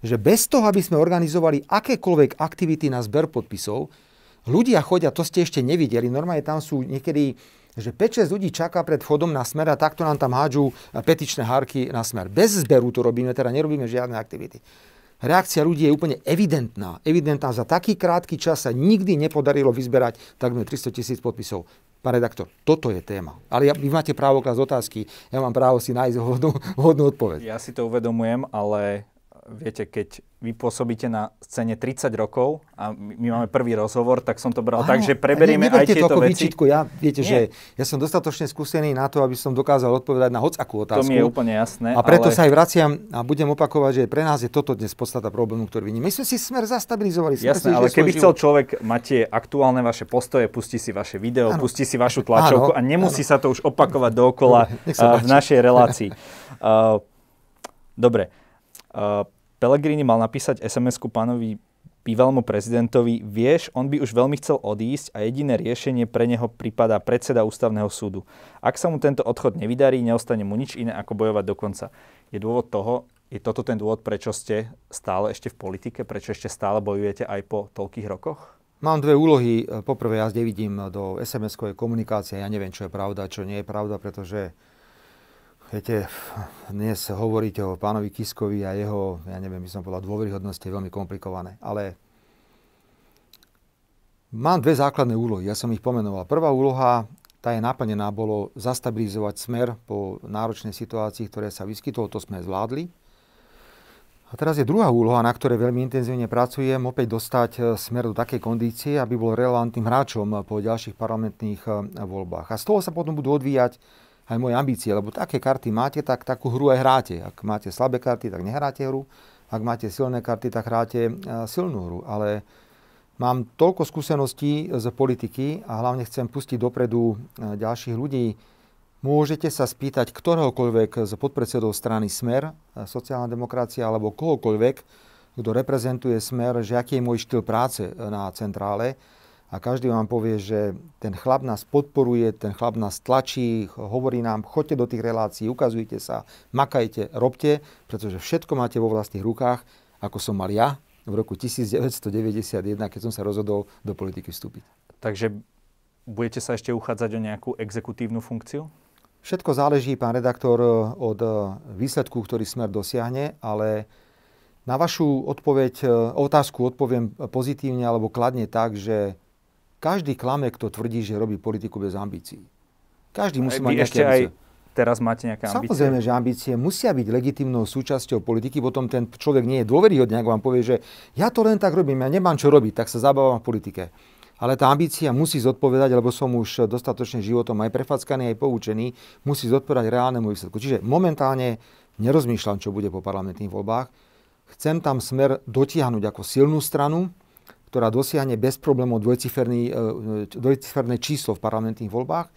že bez toho, aby sme organizovali akékoľvek aktivity na zber podpisov, ľudia chodia, to ste ešte nevideli, normálne tam sú niekedy že 5-6 ľudí čaká pred vchodom na smer a takto nám tam hádžu petičné hárky na smer. Bez zberu to robíme, teda nerobíme žiadne aktivity. Reakcia ľudí je úplne evidentná. Evidentná za taký krátky čas sa nikdy nepodarilo vyzberať takmer 300 tisíc podpisov. Pán redaktor, toto je téma. Ale ja, vy máte právo klásť otázky, ja mám právo si nájsť vhodnú, vhodnú odpoveď. Ja si to uvedomujem, ale viete, keď vy pôsobíte na scéne 30 rokov a my máme prvý rozhovor, tak som to bral Áno, tak, že preberieme aj tieto to veci. Výčitku. Ja, viete, Nie. že ja som dostatočne skúsený na to, aby som dokázal odpovedať na hocakú otázku. To mi je úplne jasné. A preto ale... sa aj vraciam a budem opakovať, že pre nás je toto dnes podstata problému, ktorý vidíme. My sme si smer zastabilizovali. Smer Jasné, si, ale keby chcel človek mať tie aktuálne vaše postoje, pustí si vaše video, ano. pustí si vašu tlačovku Áno. a nemusí ano. sa to už opakovať dookola uh, v našej relácii. Uh, dobre. Uh, Pellegrini mal napísať SMS-ku pánovi bývalému prezidentovi, vieš, on by už veľmi chcel odísť a jediné riešenie pre neho pripadá predseda ústavného súdu. Ak sa mu tento odchod nevydarí, neostane mu nič iné ako bojovať do konca. Je dôvod toho, je toto ten dôvod, prečo ste stále ešte v politike, prečo ešte stále bojujete aj po toľkých rokoch? Mám dve úlohy. Poprvé, ja nevidím do SMS-kovej komunikácie. Ja neviem, čo je pravda, čo nie je pravda, pretože Viete, dnes hovoriť o pánovi Kiskovi a jeho, ja neviem, by som povedal, dôveryhodnosti je veľmi komplikované. Ale mám dve základné úlohy, ja som ich pomenoval. Prvá úloha, tá je naplnená, bolo zastabilizovať smer po náročnej situácii, ktoré sa vyskytlo, to sme zvládli. A teraz je druhá úloha, na ktorej veľmi intenzívne pracujem, opäť dostať e, smer do takej kondície, aby bol relevantným hráčom po ďalších parlamentných e, voľbách. A z toho sa potom budú odvíjať aj moje ambície, lebo také karty máte, tak takú hru aj hráte. Ak máte slabé karty, tak nehráte hru. Ak máte silné karty, tak hráte e, silnú hru. Ale mám toľko skúseností z politiky a hlavne chcem pustiť dopredu e, ďalších ľudí. Môžete sa spýtať ktoréhokoľvek z podpredsedov strany Smer, e, sociálna demokracia alebo kohokoľvek, kto reprezentuje Smer, že aký je môj štýl práce na centrále a každý vám povie, že ten chlap nás podporuje, ten chlap nás tlačí, hovorí nám, choďte do tých relácií, ukazujte sa, makajte, robte, pretože všetko máte vo vlastných rukách, ako som mal ja v roku 1991, keď som sa rozhodol do politiky vstúpiť. Takže budete sa ešte uchádzať o nejakú exekutívnu funkciu? Všetko záleží, pán redaktor, od výsledku, ktorý smer dosiahne, ale na vašu odpoveď, otázku odpoviem pozitívne alebo kladne tak, že každý klame, kto tvrdí, že robí politiku bez ambícií. Každý musí mať nejaké aj teraz máte nejaké ambície? Samozrejme, že ambície musia byť legitimnou súčasťou politiky, potom ten človek nie je dôveryhodný, ak vám povie, že ja to len tak robím, ja nemám čo robiť, tak sa zabávam v politike. Ale tá ambícia musí zodpovedať, lebo som už dostatočne životom aj prefackaný, aj poučený, musí zodpovedať reálnemu výsledku. Čiže momentálne nerozmýšľam, čo bude po parlamentných voľbách. Chcem tam smer dotiahnuť ako silnú stranu, ktorá dosiahne bez problémov dvojciferné e, číslo v parlamentných voľbách,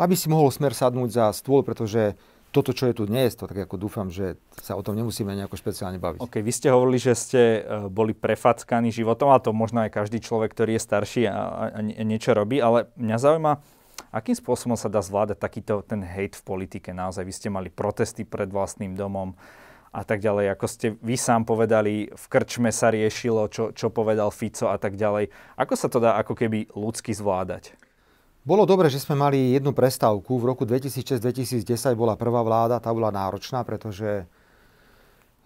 aby si mohol smer sadnúť za stôl, pretože toto, čo je tu dnes, to tak ako dúfam, že sa o tom nemusíme nejako špeciálne baviť. OK, vy ste hovorili, že ste e, boli prefackaní životom, a to možno aj každý človek, ktorý je starší a, a niečo robí, ale mňa zaujíma, akým spôsobom sa dá zvládať takýto ten hate v politike. Naozaj, vy ste mali protesty pred vlastným domom, a tak ďalej. Ako ste vy sám povedali, v krčme sa riešilo, čo, čo povedal Fico a tak ďalej. Ako sa to dá ako keby ľudsky zvládať? Bolo dobre, že sme mali jednu prestávku. V roku 2006-2010 bola prvá vláda, tá bola náročná, pretože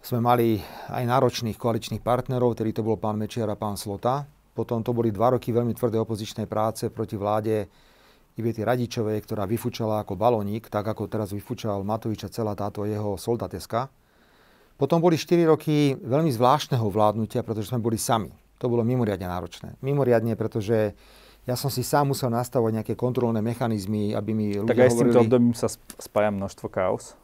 sme mali aj náročných koaličných partnerov, ktorý to bol pán Mečiar a pán Slota. Potom to boli dva roky veľmi tvrdé opozičnej práce proti vláde Ivety Radičovej, ktorá vyfúčala ako balónik, tak ako teraz vyfúčal Matoviča celá táto jeho soldateska. Potom boli 4 roky veľmi zvláštneho vládnutia, pretože sme boli sami. To bolo mimoriadne náročné. Mimoriadne, pretože ja som si sám musel nastavovať nejaké kontrolné mechanizmy, aby mi ľudia Tak aj hovorili... s týmto obdobím sa spája množstvo chaos?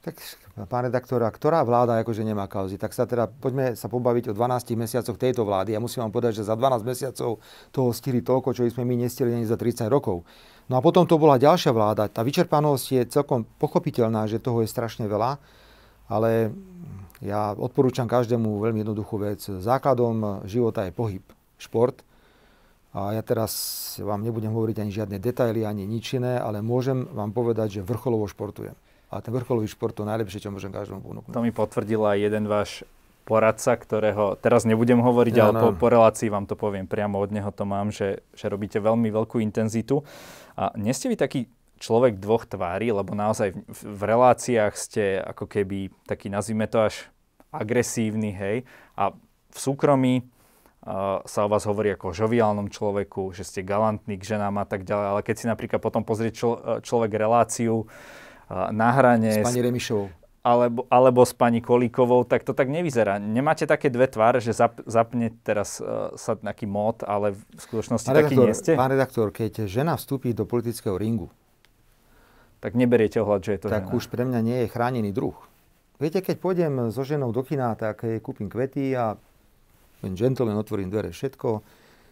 Tak, pán redaktor, ktorá vláda akože nemá kauzy? Tak sa teda, poďme sa pobaviť o 12 mesiacoch tejto vlády. Ja musím vám povedať, že za 12 mesiacov toho stili toľko, čo sme my nestili ani za 30 rokov. No a potom to bola ďalšia vláda. Tá vyčerpanosť je celkom pochopiteľná, že toho je strašne veľa ale ja odporúčam každému veľmi jednoduchú vec. Základom života je pohyb, šport. A ja teraz vám nebudem hovoriť ani žiadne detaily, ani nič iné, ale môžem vám povedať, že vrcholovo športujem. A ten vrcholový šport to najlepšie, čo môžem každému ponúknuť. To mi potvrdil aj jeden váš poradca, ktorého teraz nebudem hovoriť, ja, ale no. po, po relácii vám to poviem priamo od neho to mám, že, že robíte veľmi veľkú intenzitu. A nie ste vy taký človek dvoch tvári, lebo naozaj v, v reláciách ste ako keby taký, nazvime to až agresívny, hej, a v súkromí uh, sa o vás hovorí ako o žoviálnom človeku, že ste galantní k ženám a tak ďalej, ale keď si napríklad potom pozrie člo, človek reláciu uh, na hrane... S pani Remišovou. Alebo, alebo s pani Kolíkovou, tak to tak nevyzerá. Nemáte také dve tváre, že zap, zapne teraz uh, sa nejaký mód, ale v skutočnosti pán taký redaktor, nie ste? Pán redaktor, keď žena vstúpi do politického ringu, tak neberiete ohľad, že je to Tak žena. už pre mňa nie je chránený druh. Viete, keď pôjdem so ženou do kina, tak jej kúpim kvety a ten gentleman, otvorím dvere, všetko.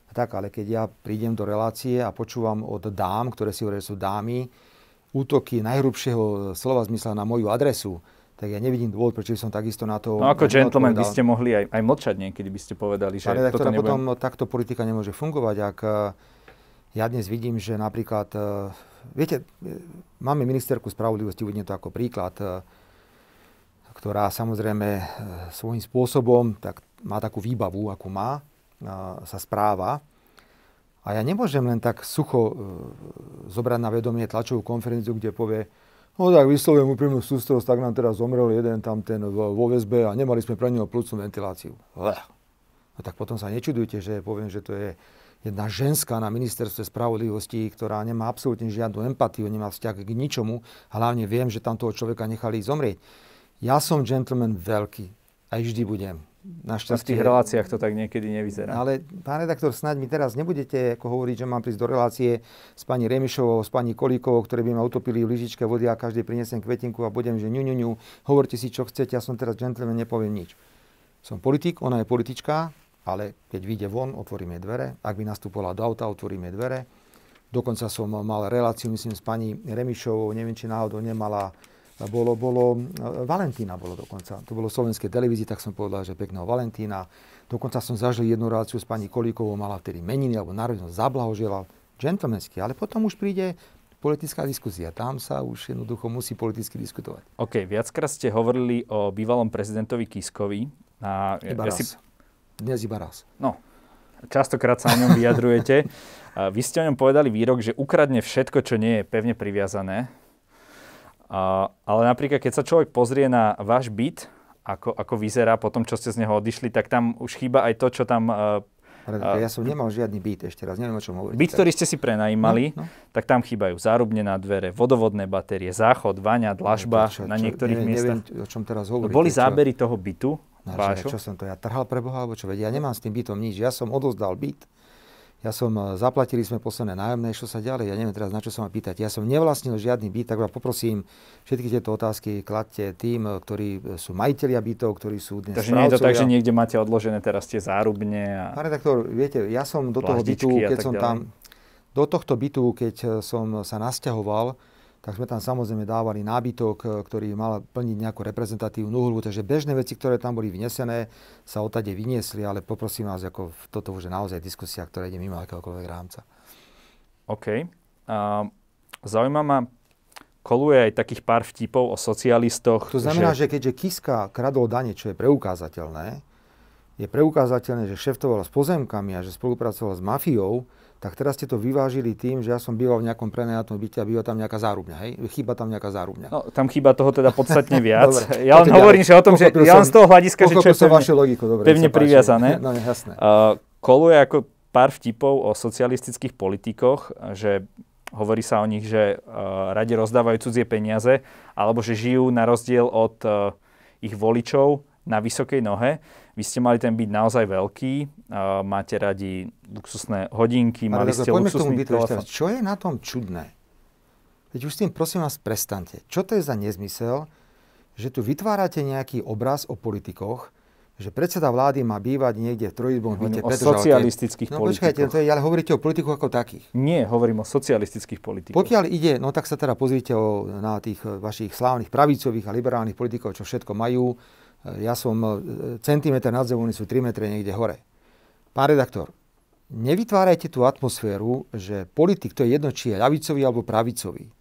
A tak, ale keď ja prídem do relácie a počúvam od dám, ktoré si hovoria, sú dámy, útoky najhrubšieho slova zmysla na moju adresu, tak ja nevidím dôvod, prečo by som takisto na to... No ako gentleman by ste mohli aj, aj mlčať niekedy, by ste povedali, že Pane toto nebudem... potom takto politika nemôže fungovať, ak eh, ja dnes vidím, že napríklad, eh, viete, máme ministerku spravodlivosti, uvediem to ako príklad, ktorá samozrejme e, svojím spôsobom tak má takú výbavu, akú má, sa správa. A ja nemôžem len tak sucho e, zobrať na vedomie tlačovú konferenciu, kde povie, no tak vyslovujem úprimnú sústrosť, tak nám teraz zomrel jeden tam ten vo väzbe a nemali sme pre neho plúcnú ventiláciu. No tak potom sa nečudujte, že poviem, že to je jedna ženská na ministerstve spravodlivosti, ktorá nemá absolútne žiadnu empatiu, nemá vzťah k ničomu. Hlavne viem, že tam toho človeka nechali zomrieť. Ja som gentleman veľký. Aj vždy budem. Našťastie. V tých reláciách to tak niekedy nevyzerá. Ale, pán redaktor, snáď mi teraz nebudete ako hovoriť, že mám prísť do relácie s pani Remišovou, s pani Kolíkovou, ktoré by ma utopili v lyžičke vody a každý prinesem kvetinku a budem, že ňu, ňu, ňu, hovorte si, čo chcete, ja som teraz gentleman, nepoviem nič. Som politik, ona je politička, ale keď vyjde von, otvoríme dvere. Ak by nastupovala do auta, otvoríme dvere. Dokonca som mal reláciu, myslím, s pani Remišovou, neviem, či náhodou nemala bolo, bolo, e, Valentína bolo dokonca. To bolo v slovenskej televízii, tak som povedal, že pekného Valentína. Dokonca som zažil jednu reláciu s pani Kolíkovou, mala vtedy meniny alebo narodenú, zablahoželal gentlemansky, ale potom už príde politická diskusia. Tam sa už jednoducho musí politicky diskutovať. OK, viackrát ste hovorili o bývalom prezidentovi Kiskovi. A iba ja raz. Si... Dnes iba raz. No, častokrát sa o ňom vyjadrujete. Vy ste o ňom povedali výrok, že ukradne všetko, čo nie je pevne priviazané. Ale napríklad, keď sa človek pozrie na váš byt, ako, ako vyzerá po tom, čo ste z neho odišli, tak tam už chýba aj to, čo tam... Uh, ja som nemal žiadny byt ešte raz, neviem o čom hovoríte. Byt, ktorý ste si prenajímali, no, no. tak tam chýbajú zárubne na dvere, vodovodné batérie, záchod, vaňa, dlažba no, čo, čo, na niektorých neviem, miestach. Neviem, o čom teraz hovoríte. Boli zábery čo? toho bytu? Čo, čo som to ja trhal pre Boha, alebo čo vedia, ja nemám s tým bytom nič. Ja som odozdal byt ja som, e, zaplatili sme posledné nájomné, čo sa ďalej, ja neviem teraz, na čo sa ma pýtať. Ja som nevlastnil žiadny byt, tak vás poprosím, všetky tieto otázky kladte tým, e, ktorí e, sú majiteľia bytov, ktorí sú dnes Takže nie je to tak, že niekde máte odložené teraz tie zárubne a... Pán redaktor, viete, ja som do toho bytu, keď som ďalej. tam, do tohto bytu, keď som sa nasťahoval, tak sme tam samozrejme dávali nábytok, e, ktorý mal plniť nejakú reprezentatívnu úlohu, takže bežné veci, ktoré tam boli vynesené, sa odtade vyniesli, ale poprosím vás, ako toto už je naozaj diskusia, ktorá ide mimo akéhokoľvek rámca. OK. Uh, zaujíma ma, koluje aj takých pár vtipov o socialistoch. To znamená, že, že keďže Kiska kradol dane, čo je preukázateľné, je preukázateľné, že šeftoval s pozemkami a že spolupracoval s mafiou, tak teraz ste to vyvážili tým, že ja som býval v nejakom prenajatom byte a býva tam nejaká zárubňa, hej? Chýba tam nejaká zárubňa. No, tam chýba toho teda podstatne viac. dobre, ja len hovorím, že o tom, že ja len z toho hľadiska, že čo je pevne, vašu logiku, dobre, pevne priviazané. No, jasné. Uh, koluje ako pár vtipov o socialistických politikoch, že hovorí sa o nich, že uh, radi rozdávajú cudzie peniaze, alebo že žijú na rozdiel od uh, ich voličov na vysokej nohe. Vy ste mali ten byt naozaj veľký, uh, máte radi luxusné hodinky, Ale mali ste luxusný telefón. Čo je na tom čudné? Veď už s tým prosím vás prestante. Čo to je za nezmysel, že tu vytvárate nejaký obraz o politikoch, že predseda vlády má bývať niekde v trojizbom byte. O socialistických no, politikoch. Počkajte, to je, ale hovoríte o politikoch ako takých. Nie, hovorím o socialistických politikoch. Pokiaľ ide, no tak sa teda pozrite o, na tých vašich slávnych pravicových a liberálnych politikov, čo všetko majú, ja som, e, centimetr nad zemou, sú 3 metre niekde hore. Pán redaktor, nevytvárajte tú atmosféru, že politik, to je jedno, či je ľavicový alebo pravicový,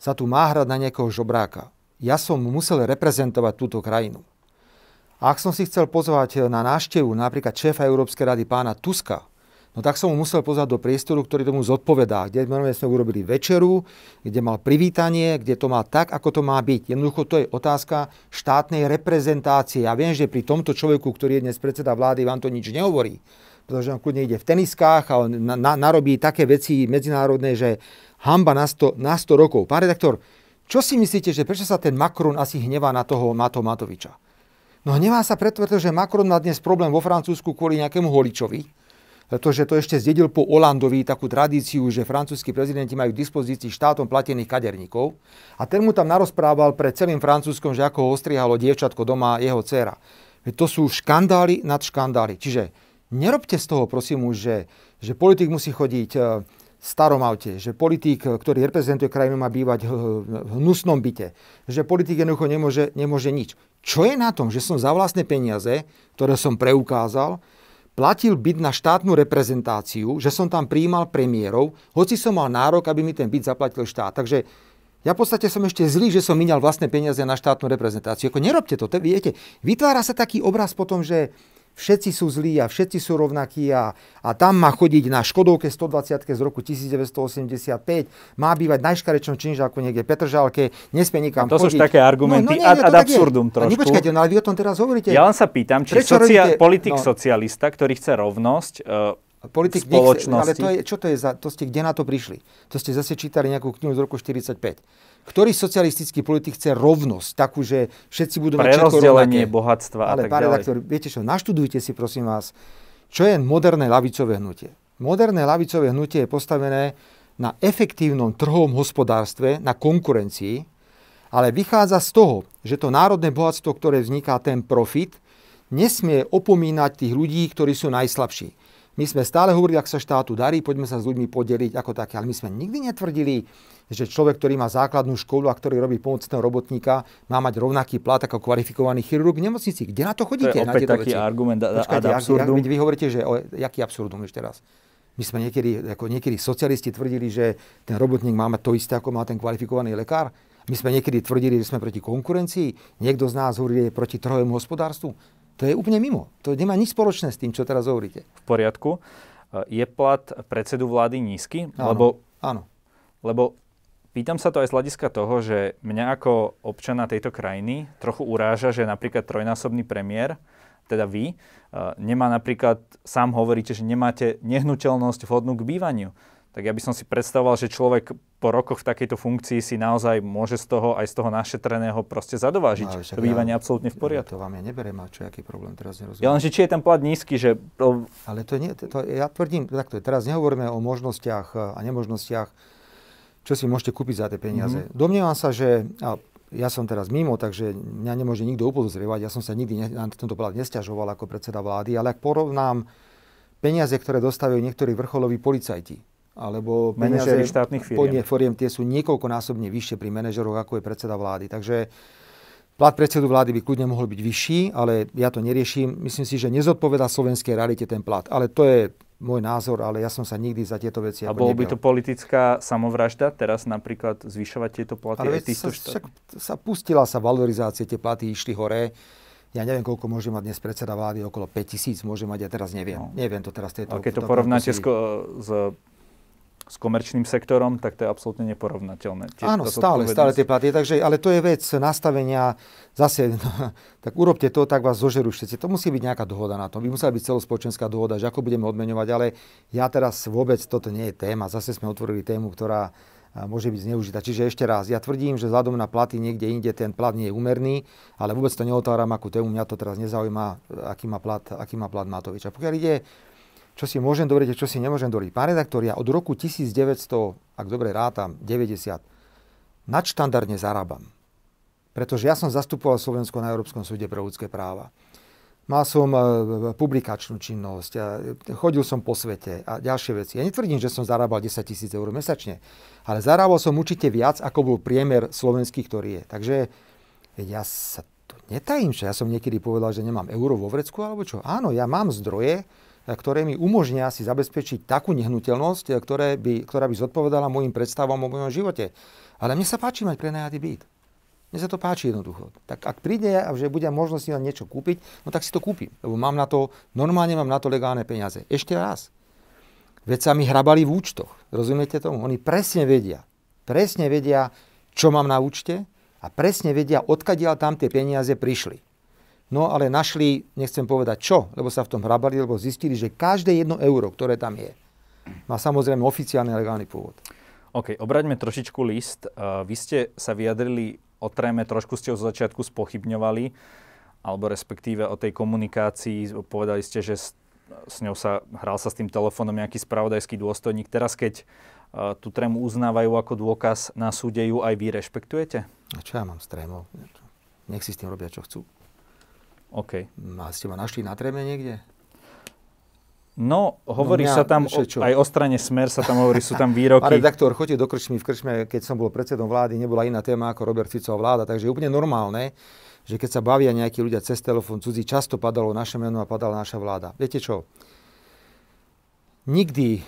sa tu má hrať na nejakého žobráka. Ja som musel reprezentovať túto krajinu. Ak som si chcel pozvať na návštevu napríklad šéfa Európskej rady pána Tuska, no tak som mu musel pozvať do priestoru, ktorý tomu zodpovedá, kde sme urobili večeru, kde mal privítanie, kde to má tak, ako to má byť. Jednoducho to je otázka štátnej reprezentácie. Ja viem, že pri tomto človeku, ktorý je dnes predseda vlády, vám to nič nehovorí pretože on kľudne ide v teniskách a on na, na, narobí také veci medzinárodné, že hamba na 100, na 100 rokov. Pán redaktor, čo si myslíte, že prečo sa ten Macron asi hnevá na toho Mato Matoviča? No hnevá sa preto, pretože Macron má dnes problém vo Francúzsku kvôli nejakému holičovi, pretože to ešte zdedil po Olandovi takú tradíciu, že francúzskí prezidenti majú k dispozícii štátom platených kaderníkov. A ten mu tam narozprával pred celým Francúzskom, že ako ho ostrihalo dievčatko doma jeho dcera. To sú škandály nad škandály. Čiže Nerobte z toho, prosím už, že, že politik musí chodiť e, v starom aute, že politik, ktorý reprezentuje krajinu, má bývať v hnusnom byte, že politik jednoducho nemôže, nemôže nič. Čo je na tom, že som za vlastné peniaze, ktoré som preukázal, platil byt na štátnu reprezentáciu, že som tam prijímal premiérov, hoci som mal nárok, aby mi ten byt zaplatil štát. Takže ja v podstate som ešte zlý, že som minal vlastné peniaze na štátnu reprezentáciu. Ako nerobte to, to viete. Vytvára sa taký obraz potom, že všetci sú zlí a všetci sú rovnakí a, a tam má chodiť na Škodovke 120 z roku 1985, má bývať najškarečnom činžáku niekde Petržalke, nesmie nikam to chodiť. sú také argumenty no, no, nie, ad, ad absurdum je. trošku. Nepočkajte, no ale vy o tom teraz hovoríte. Ja len sa pýtam, či socia- politik no. socialista, ktorý chce rovnosť, uh, Politik spoločnosti. Nechce, ale to je, čo to je za, to ste, kde na to prišli? To ste zase čítali nejakú knihu z roku 45. Ktorý socialistický politik chce rovnosť, takú, že všetci budú mať všetko rovnaké. bohatstva Ale, a tak pán redaktor, viete čo, naštudujte si prosím vás, čo je moderné lavicové hnutie. Moderné lavicové hnutie je postavené na efektívnom trhovom hospodárstve, na konkurencii, ale vychádza z toho, že to národné bohatstvo, ktoré vzniká, ten profit, nesmie opomínať tých ľudí, ktorí sú najslabší. My sme stále hovorili, ak sa štátu darí, poďme sa s ľuďmi podeliť ako také, ale my sme nikdy netvrdili, že človek, ktorý má základnú školu a ktorý robí pomocného robotníka, má mať rovnaký plat ako kvalifikovaný chirurg v nemocnici. Kde na to chodíte? To je opäť na taký veci? argument Počkajte, ad absurdum. Jak, vy hovoríte, že o, jaký absurdum ešte raz? My sme niekedy, ako niekedy socialisti tvrdili, že ten robotník má mať to isté, ako má ten kvalifikovaný lekár. My sme niekedy tvrdili, že sme proti konkurencii. Niekto z nás hovorí, že je proti trhovému hospodárstvu. To je úplne mimo. To nemá nič spoločné s tým, čo teraz hovoríte. V poriadku. Je plat predsedu vlády nízky? Áno, lebo, áno. Lebo Pýtam sa to aj z hľadiska toho, že mňa ako občana tejto krajiny trochu uráža, že napríklad trojnásobný premiér, teda vy, e, nemá napríklad, sám hovoríte, že nemáte nehnuteľnosť vhodnú k bývaniu. Tak ja by som si predstavoval, že človek po rokoch v takejto funkcii si naozaj môže z toho aj z toho našetreného proste zadovážiť. No, to bývanie ja, absolútne v poriadku. Ja to vám ja neberiem, a čo, aký problém teraz nerozumiem. Ja len, že či je ten plat nízky, že... Ale to nie, to, ja tvrdím, takto, teraz nehovoríme o možnostiach a nemožnostiach čo si môžete kúpiť za tie peniaze. Mm-hmm. Domnievam sa, že a ja som teraz mimo, takže mňa nemôže nikto upozorňovať. Ja som sa nikdy ne, na tento pohľad nesťažoval ako predseda vlády, ale ak porovnám peniaze, ktoré dostávajú niektorí vrcholoví policajti, alebo peniaze štátnych firiem. firiem, tie sú niekoľkonásobne vyššie pri manažeroch, ako je predseda vlády. Takže plat predsedu vlády by kľudne mohol byť vyšší, ale ja to neriešim. Myslím si, že nezodpoveda slovenskej realite ten plat. Ale to je môj názor, ale ja som sa nikdy za tieto veci A bolo by to politická samovražda teraz napríklad zvyšovať tieto platy? Ale sa, však, sa pustila sa valorizácie, tie platy išli hore. Ja neviem, koľko môže mať dnes predseda vlády, okolo 5 tisíc môže mať, ja teraz neviem. No. Neviem to teraz. Tieto, a keď to porovnáte s, s s komerčným sektorom, tak to je absolútne neporovnateľné. Tie, Áno, stále, stále tie platy. Takže, ale to je vec nastavenia, zase, no, tak urobte to, tak vás zožerú všetci. To musí byť nejaká dohoda na tom. By musela byť celospoločenská dohoda, že ako budeme odmeňovať, ale ja teraz vôbec, toto nie je téma. Zase sme otvorili tému, ktorá môže byť zneužitá. Čiže ešte raz, ja tvrdím, že vzhľadom na platy niekde inde ten plat nie je úmerný, ale vôbec to neotváram akú tému, mňa to teraz nezaujíma, aký má plat, aký má plat Matovič. A pokiaľ ide čo si môžem dovoliť a čo si nemôžem dovoliť. Pán redaktor, ja od roku 1900, ak dobre rátam, 90, nadštandardne zarábam. Pretože ja som zastupoval Slovensko na Európskom súde pre ľudské práva. Mal som e, publikačnú činnosť, chodil som po svete a ďalšie veci. Ja netvrdím, že som zarábal 10 tisíc eur mesačne, ale zarábal som určite viac, ako bol priemer slovenský, ktorý je. Takže ja sa to netajím, že ja som niekedy povedal, že nemám euro vo vrecku alebo čo. Áno, ja mám zdroje, ktoré mi umožnia si zabezpečiť takú nehnuteľnosť, ktoré by, ktorá by zodpovedala môjim predstavám o mojom živote. Ale mne sa páči mať prenajatý byt. Mne sa to páči jednoducho. Tak ak príde a že bude možnosť na niečo kúpiť, no tak si to kúpim. Lebo mám na to, normálne mám na to legálne peniaze. Ešte raz. Veď sa mi hrabali v účtoch. Rozumiete tomu? Oni presne vedia. Presne vedia, čo mám na účte a presne vedia, odkiaľ tam tie peniaze prišli. No ale našli, nechcem povedať čo, lebo sa v tom hrabali, lebo zistili, že každé jedno euro, ktoré tam je, má samozrejme oficiálny legálny pôvod. OK, obraťme trošičku list. Uh, vy ste sa vyjadrili o tréme, trošku ste ho zo začiatku spochybňovali, alebo respektíve o tej komunikácii. Povedali ste, že s, s ňou sa hral sa s tým telefónom nejaký spravodajský dôstojník. Teraz, keď uh, tú trému uznávajú ako dôkaz na súde, ju aj vy rešpektujete? A čo ja mám s trémou? Nech si s tým robia, čo chcú. OK. A ste ma našli na tréme niekde? No, hovorí no mňa, sa tam, o, aj o strane Smer sa tam hovorí, sú tam výroky. A redaktor, chodte do krčmy, v krčme, keď som bol predsedom vlády, nebola iná téma ako Robert Ficová vláda, takže je úplne normálne, že keď sa bavia nejakí ľudia cez telefón cudzí, často padalo naše meno a padala naša vláda. Viete čo? Nikdy,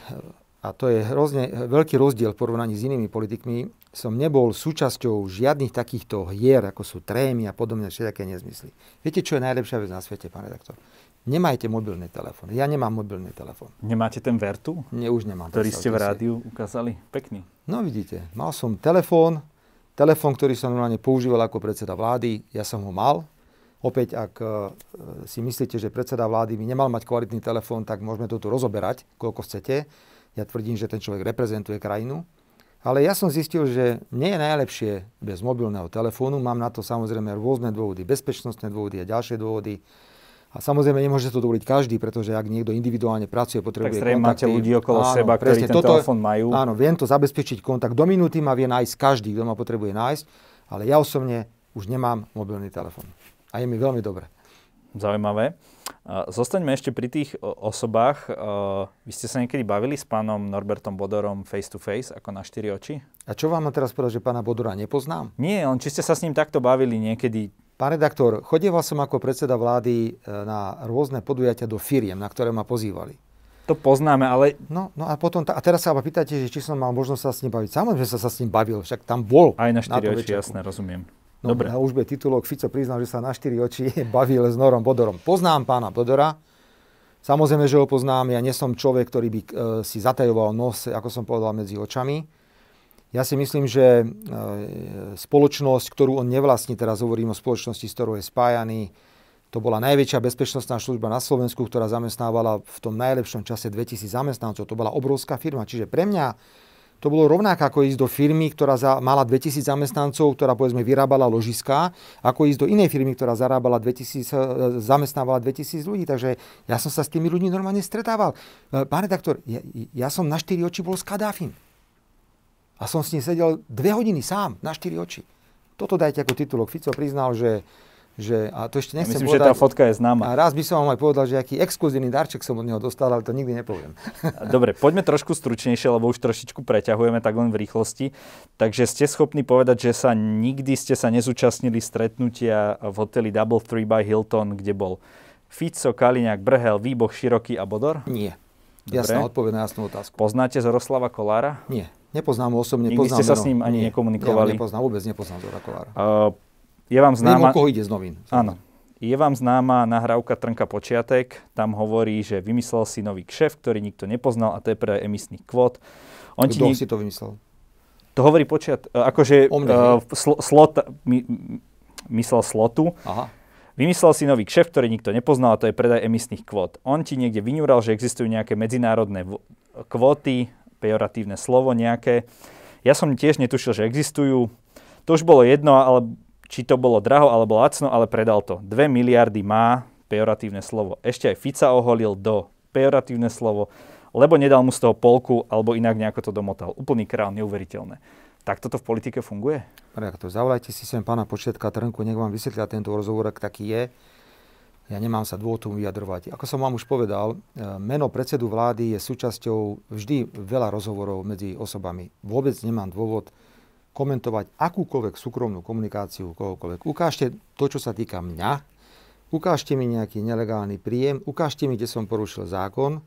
a to je hrozne veľký rozdiel v porovnaní s inými politikmi, som nebol súčasťou žiadnych takýchto hier, ako sú trémy a podobne všetké nezmysly. Viete, čo je najlepšia vec na svete, pán redaktor? Nemajte mobilný telefón. Ja nemám mobilný telefón. Nemáte ten Vertu? Nie, už nemám. Ktorý ste v rádiu ukázali? Pekný. No vidíte, mal som telefón, telefón, ktorý som normálne používal ako predseda vlády, ja som ho mal. Opäť, ak uh, si myslíte, že predseda vlády by nemal mať kvalitný telefón, tak môžeme to tu rozoberať, koľko chcete. Ja tvrdím, že ten človek reprezentuje krajinu. Ale ja som zistil, že nie je najlepšie bez mobilného telefónu. Mám na to samozrejme rôzne dôvody, bezpečnostné dôvody a ďalšie dôvody. A samozrejme nemôže to dovoliť každý, pretože ak niekto individuálne pracuje, potrebuje tak kontakty. máte ľudí okolo áno, seba, ktorí ten toto, telefón majú. Áno, viem to zabezpečiť kontakt. Do minúty ma vie nájsť každý, kto ma potrebuje nájsť, ale ja osobne už nemám mobilný telefón. A je mi veľmi dobre. Zaujímavé. Zostaňme ešte pri tých osobách. Vy ste sa niekedy bavili s pánom Norbertom Bodorom face to face, ako na štyri oči? A čo vám teraz povedať, že pána Bodora nepoznám? Nie, on či ste sa s ním takto bavili niekedy? Pán redaktor, chodieval som ako predseda vlády e, na rôzne podujatia do firiem, na ktoré ma pozývali. To poznáme, ale... No, no a potom, a teraz sa ma pýtate, že či som mal možnosť sa s ním baviť. Samozrejme, že sa, sa s ním bavil, však tam bol. Aj na štyri oči, jasné, rozumiem. No, Dobre. A už bude titulok, Fico priznal, že sa na štyri oči bavil s Norom Bodorom. Poznám pána Bodora, samozrejme, že ho poznám, ja nie som človek, ktorý by e, si zatajoval nos, ako som povedal, medzi očami. Ja si myslím, že e, spoločnosť, ktorú on nevlastní, teraz hovorím o spoločnosti, s ktorou je spájaný, to bola najväčšia bezpečnostná služba na Slovensku, ktorá zamestnávala v tom najlepšom čase 2000 zamestnancov. To bola obrovská firma. Čiže pre mňa to bolo rovnako ako ísť do firmy, ktorá za, mala 2000 zamestnancov, ktorá povedzme vyrábala ložiská, ako ísť do inej firmy, ktorá zarábala 2000, e, zamestnávala 2000 ľudí. Takže ja som sa s tými ľuďmi normálne stretával. E, pán redaktor, ja, ja som na 4 oči bol s Kadáfim. A som s ním sedel dve hodiny sám, na 4 oči. Toto dajte ako titulok. Fico priznal, že že, a to ešte nechcem Myslím, povedať, že tá fotka je známa. A raz by som vám aj povedal, že aký exkluzívny darček som od neho dostal, ale to nikdy nepoviem. Dobre, poďme trošku stručnejšie, lebo už trošičku preťahujeme tak len v rýchlosti. Takže ste schopní povedať, že sa nikdy ste sa nezúčastnili stretnutia v hoteli Double Three by Hilton, kde bol Fico, Kaliňák, Brhel, Výboch, Široký a Bodor? Nie. Dobre. Jasná odpoveď na jasnú otázku. Poznáte Zoroslava Kolára? Nie. Nepoznám ho osobne. Nikdy ste sa s ním ani Nie. nekomunikovali? Ja nepoznám, vôbec nepoznám Zora Kolára. Uh, je vám známa... Viem, koho ide z novín. Áno. Je vám známa nahrávka Trnka Počiatek. Tam hovorí, že vymyslel si nový kšef, ktorý nikto nepoznal a to je pre emisných kvót. On Kto ti... si to vymyslel? To hovorí Počiat... E, akože uh, sl- slot... My, myslel slotu. Aha. Vymyslel si nový kšef, ktorý nikto nepoznal a to je predaj emisných kvót. On ti niekde vyňúral, že existujú nejaké medzinárodné v- kvóty, pejoratívne slovo nejaké. Ja som tiež netušil, že existujú. To už bolo jedno, ale či to bolo draho alebo lacno, ale predal to. 2 miliardy má pejoratívne slovo. Ešte aj Fica oholil do pejoratívne slovo, lebo nedal mu z toho polku, alebo inak nejako to domotal. Úplný král, neuveriteľné. Tak toto v politike funguje? to zavolajte si sem pána Početka Trnku, nech vám vysvetlia tento rozhovor, ak taký je. Ja nemám sa dôvod tomu vyjadrovať. Ako som vám už povedal, e, meno predsedu vlády je súčasťou vždy veľa rozhovorov medzi osobami. Vôbec nemám dôvod komentovať akúkoľvek súkromnú komunikáciu kohokoľvek. Ukážte to, čo sa týka mňa, ukážte mi nejaký nelegálny príjem, ukážte mi, kde som porušil zákon.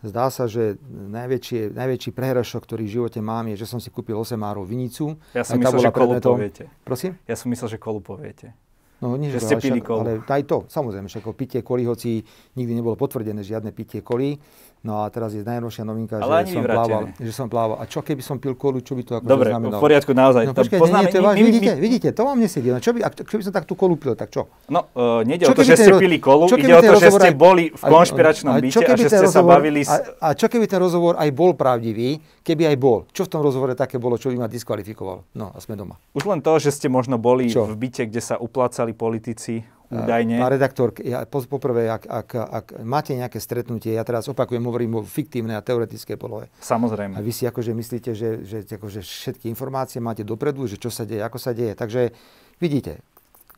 Zdá sa, že najväčší, najväčší prehrašok, ktorý v živote mám, je, že som si kúpil 8 árov vinicu. Ja som myslel, že kolu poviete. Prosím? Ja som myslel, že kolu poviete. No, nie, že ste pili kolu. Ale aj to, samozrejme, však pitie koli, hoci nikdy nebolo potvrdené žiadne pitie koli. No a teraz je najnovšia novinka, Ale že som, plával, že som plával. A čo keby som pil kolu, čo by to ako Dobre, znamenalo? v poriadku, naozaj. No počkajte, nie, to je váž, vidíte, my... vidíte, to vám nesedí. No čo by, ak, keby som tak tú kolu pil, tak čo? No, uh, nejde o to, že ste pili kolu, ide o to, že ste boli v konšpiračnom byte a že ste sa bavili s... A, a čo keby ten rozhovor aj bol pravdivý, keby aj bol? Čo v tom rozhovore také bolo, čo by ma diskvalifikovalo? No a sme doma. Už len to, že ste možno boli v byte, kde sa uplácali politici, údajne. Pán redaktor, ja, poprvé, ak, ak, ak máte nejaké stretnutie, ja teraz opakujem, hovorím o fiktívnej a teoretickej polohe. Samozrejme. A vy si akože myslíte, že, že akože všetky informácie máte dopredu, že čo sa deje, ako sa deje. Takže vidíte,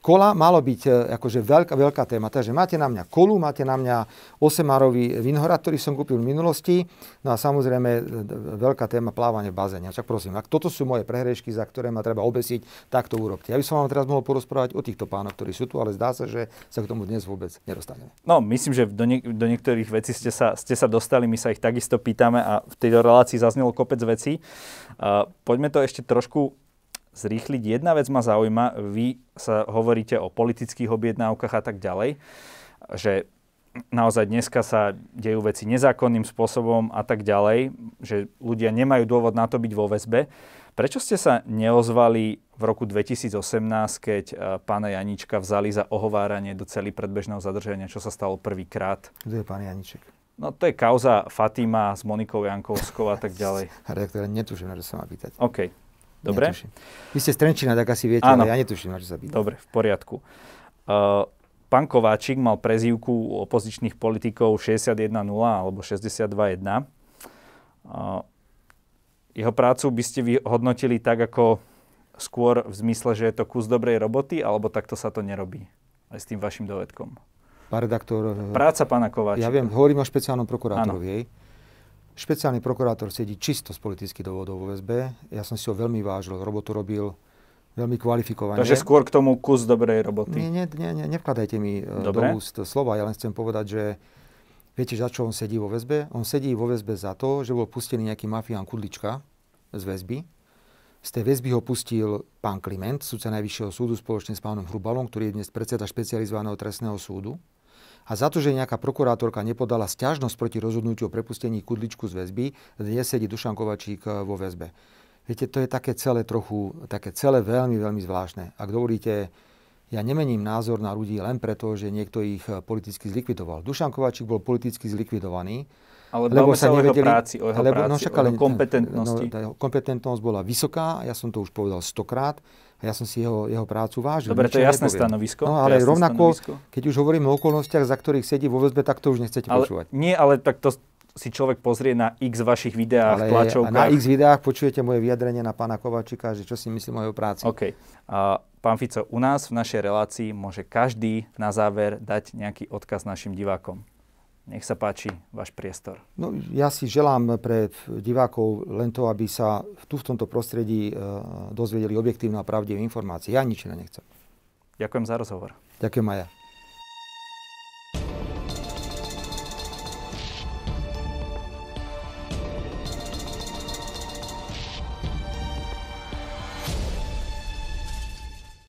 kola malo byť e, akože veľká, veľká téma. Takže máte na mňa kolu, máte na mňa 8-árový vinohrad, ktorý som kúpil v minulosti. No a samozrejme e, veľká téma plávanie v bazéne. Čak prosím, ak toto sú moje prehrešky, za ktoré ma treba obesiť, tak to urobte. Ja by som vám teraz mohol porozprávať o týchto pánoch, ktorí sú tu, ale zdá sa, že sa k tomu dnes vôbec nedostaneme. No, myslím, že do, nie, do niektorých vecí ste sa, ste sa dostali, my sa ich takisto pýtame a v tejto relácii zaznelo kopec vecí. Uh, poďme to ešte trošku zrýchliť. Jedna vec ma zaujíma, vy sa hovoríte o politických objednávkach a tak ďalej, že naozaj dneska sa dejú veci nezákonným spôsobom a tak ďalej, že ľudia nemajú dôvod na to byť vo väzbe. Prečo ste sa neozvali v roku 2018, keď e, pána Janička vzali za ohováranie do celý predbežného zadržania, čo sa stalo prvýkrát? Kto je pán Janiček? No to je kauza Fatima s Monikou Jankovskou a tak ďalej. Redaktor, netuším, na čo sa má pýtať. OK. Dobre? Netuším. Vy ste Strenčina, tak asi viete, Áno. ale ja netuším, na čo sa pýtam. Dobre, v poriadku. Uh, pán Kováčik mal prezývku opozičných politikov 61.0 alebo 62.1. Uh, jeho prácu by ste vyhodnotili tak ako skôr v zmysle, že je to kus dobrej roboty, alebo takto sa to nerobí aj s tým vašim dovedkom? Pán redaktor... Práca pána Kováčika. Ja viem, hovorím o špeciálnom prokurátorovi. Špeciálny prokurátor sedí čisto z politických dôvodov vo väzbe. Ja som si ho veľmi vážil, robotu robil veľmi kvalifikovane. Takže skôr k tomu kus dobrej roboty. Nie, nie, nie, nie nevkladajte mi e, Dobre. do úst slova. Ja len chcem povedať, že viete, za čo on sedí vo väzbe? On sedí vo väzbe za to, že bol pustený nejaký mafián Kudlička z väzby. Z tej väzby ho pustil pán Kliment, sudca Najvyššieho súdu spoločne s pánom Hrubalom, ktorý je dnes predseda špecializovaného trestného súdu. A za to, že nejaká prokurátorka nepodala stiažnosť proti rozhodnutiu o prepustení Kudličku z väzby, dnes sedí Dušan Kovačík eh, vo väzbe. Viete, to je také celé trochu, také celé veľmi, veľmi zvláštne. Ak dovolíte, ja nemením názor na ľudí len preto, že niekto ich eh, politicky zlikvidoval. Dušan Kovačík bol politicky zlikvidovaný. Ale lebo sa, sa o nevedeli, jeho práci, o jeho, lebo, no práci, no, však, o jeho kompetentnosti. No, kompetentnosť bola vysoká, ja som to už povedal stokrát. Ja som si jeho, jeho prácu vážil. Dobre, to je jasné nepoviem. stanovisko. No ale rovnako, stanovisko. keď už hovoríme o okolnostiach, za ktorých sedí vo väzbe, tak to už nechcete ale, počúvať. Nie, ale tak to si človek pozrie na x vašich videách, ale tlačovkách. na x videách počujete moje vyjadrenie na pána Kovačika, že čo si myslím o jeho práci. OK. A pán Fico, u nás v našej relácii môže každý na záver dať nejaký odkaz našim divákom. Nech sa páči váš priestor. No, ja si želám pre divákov len to, aby sa tu v tomto prostredí e, dozvedeli objektívne a pravdivé informácie. Ja nič iné nechcem. Ďakujem za rozhovor. Ďakujem aj ja.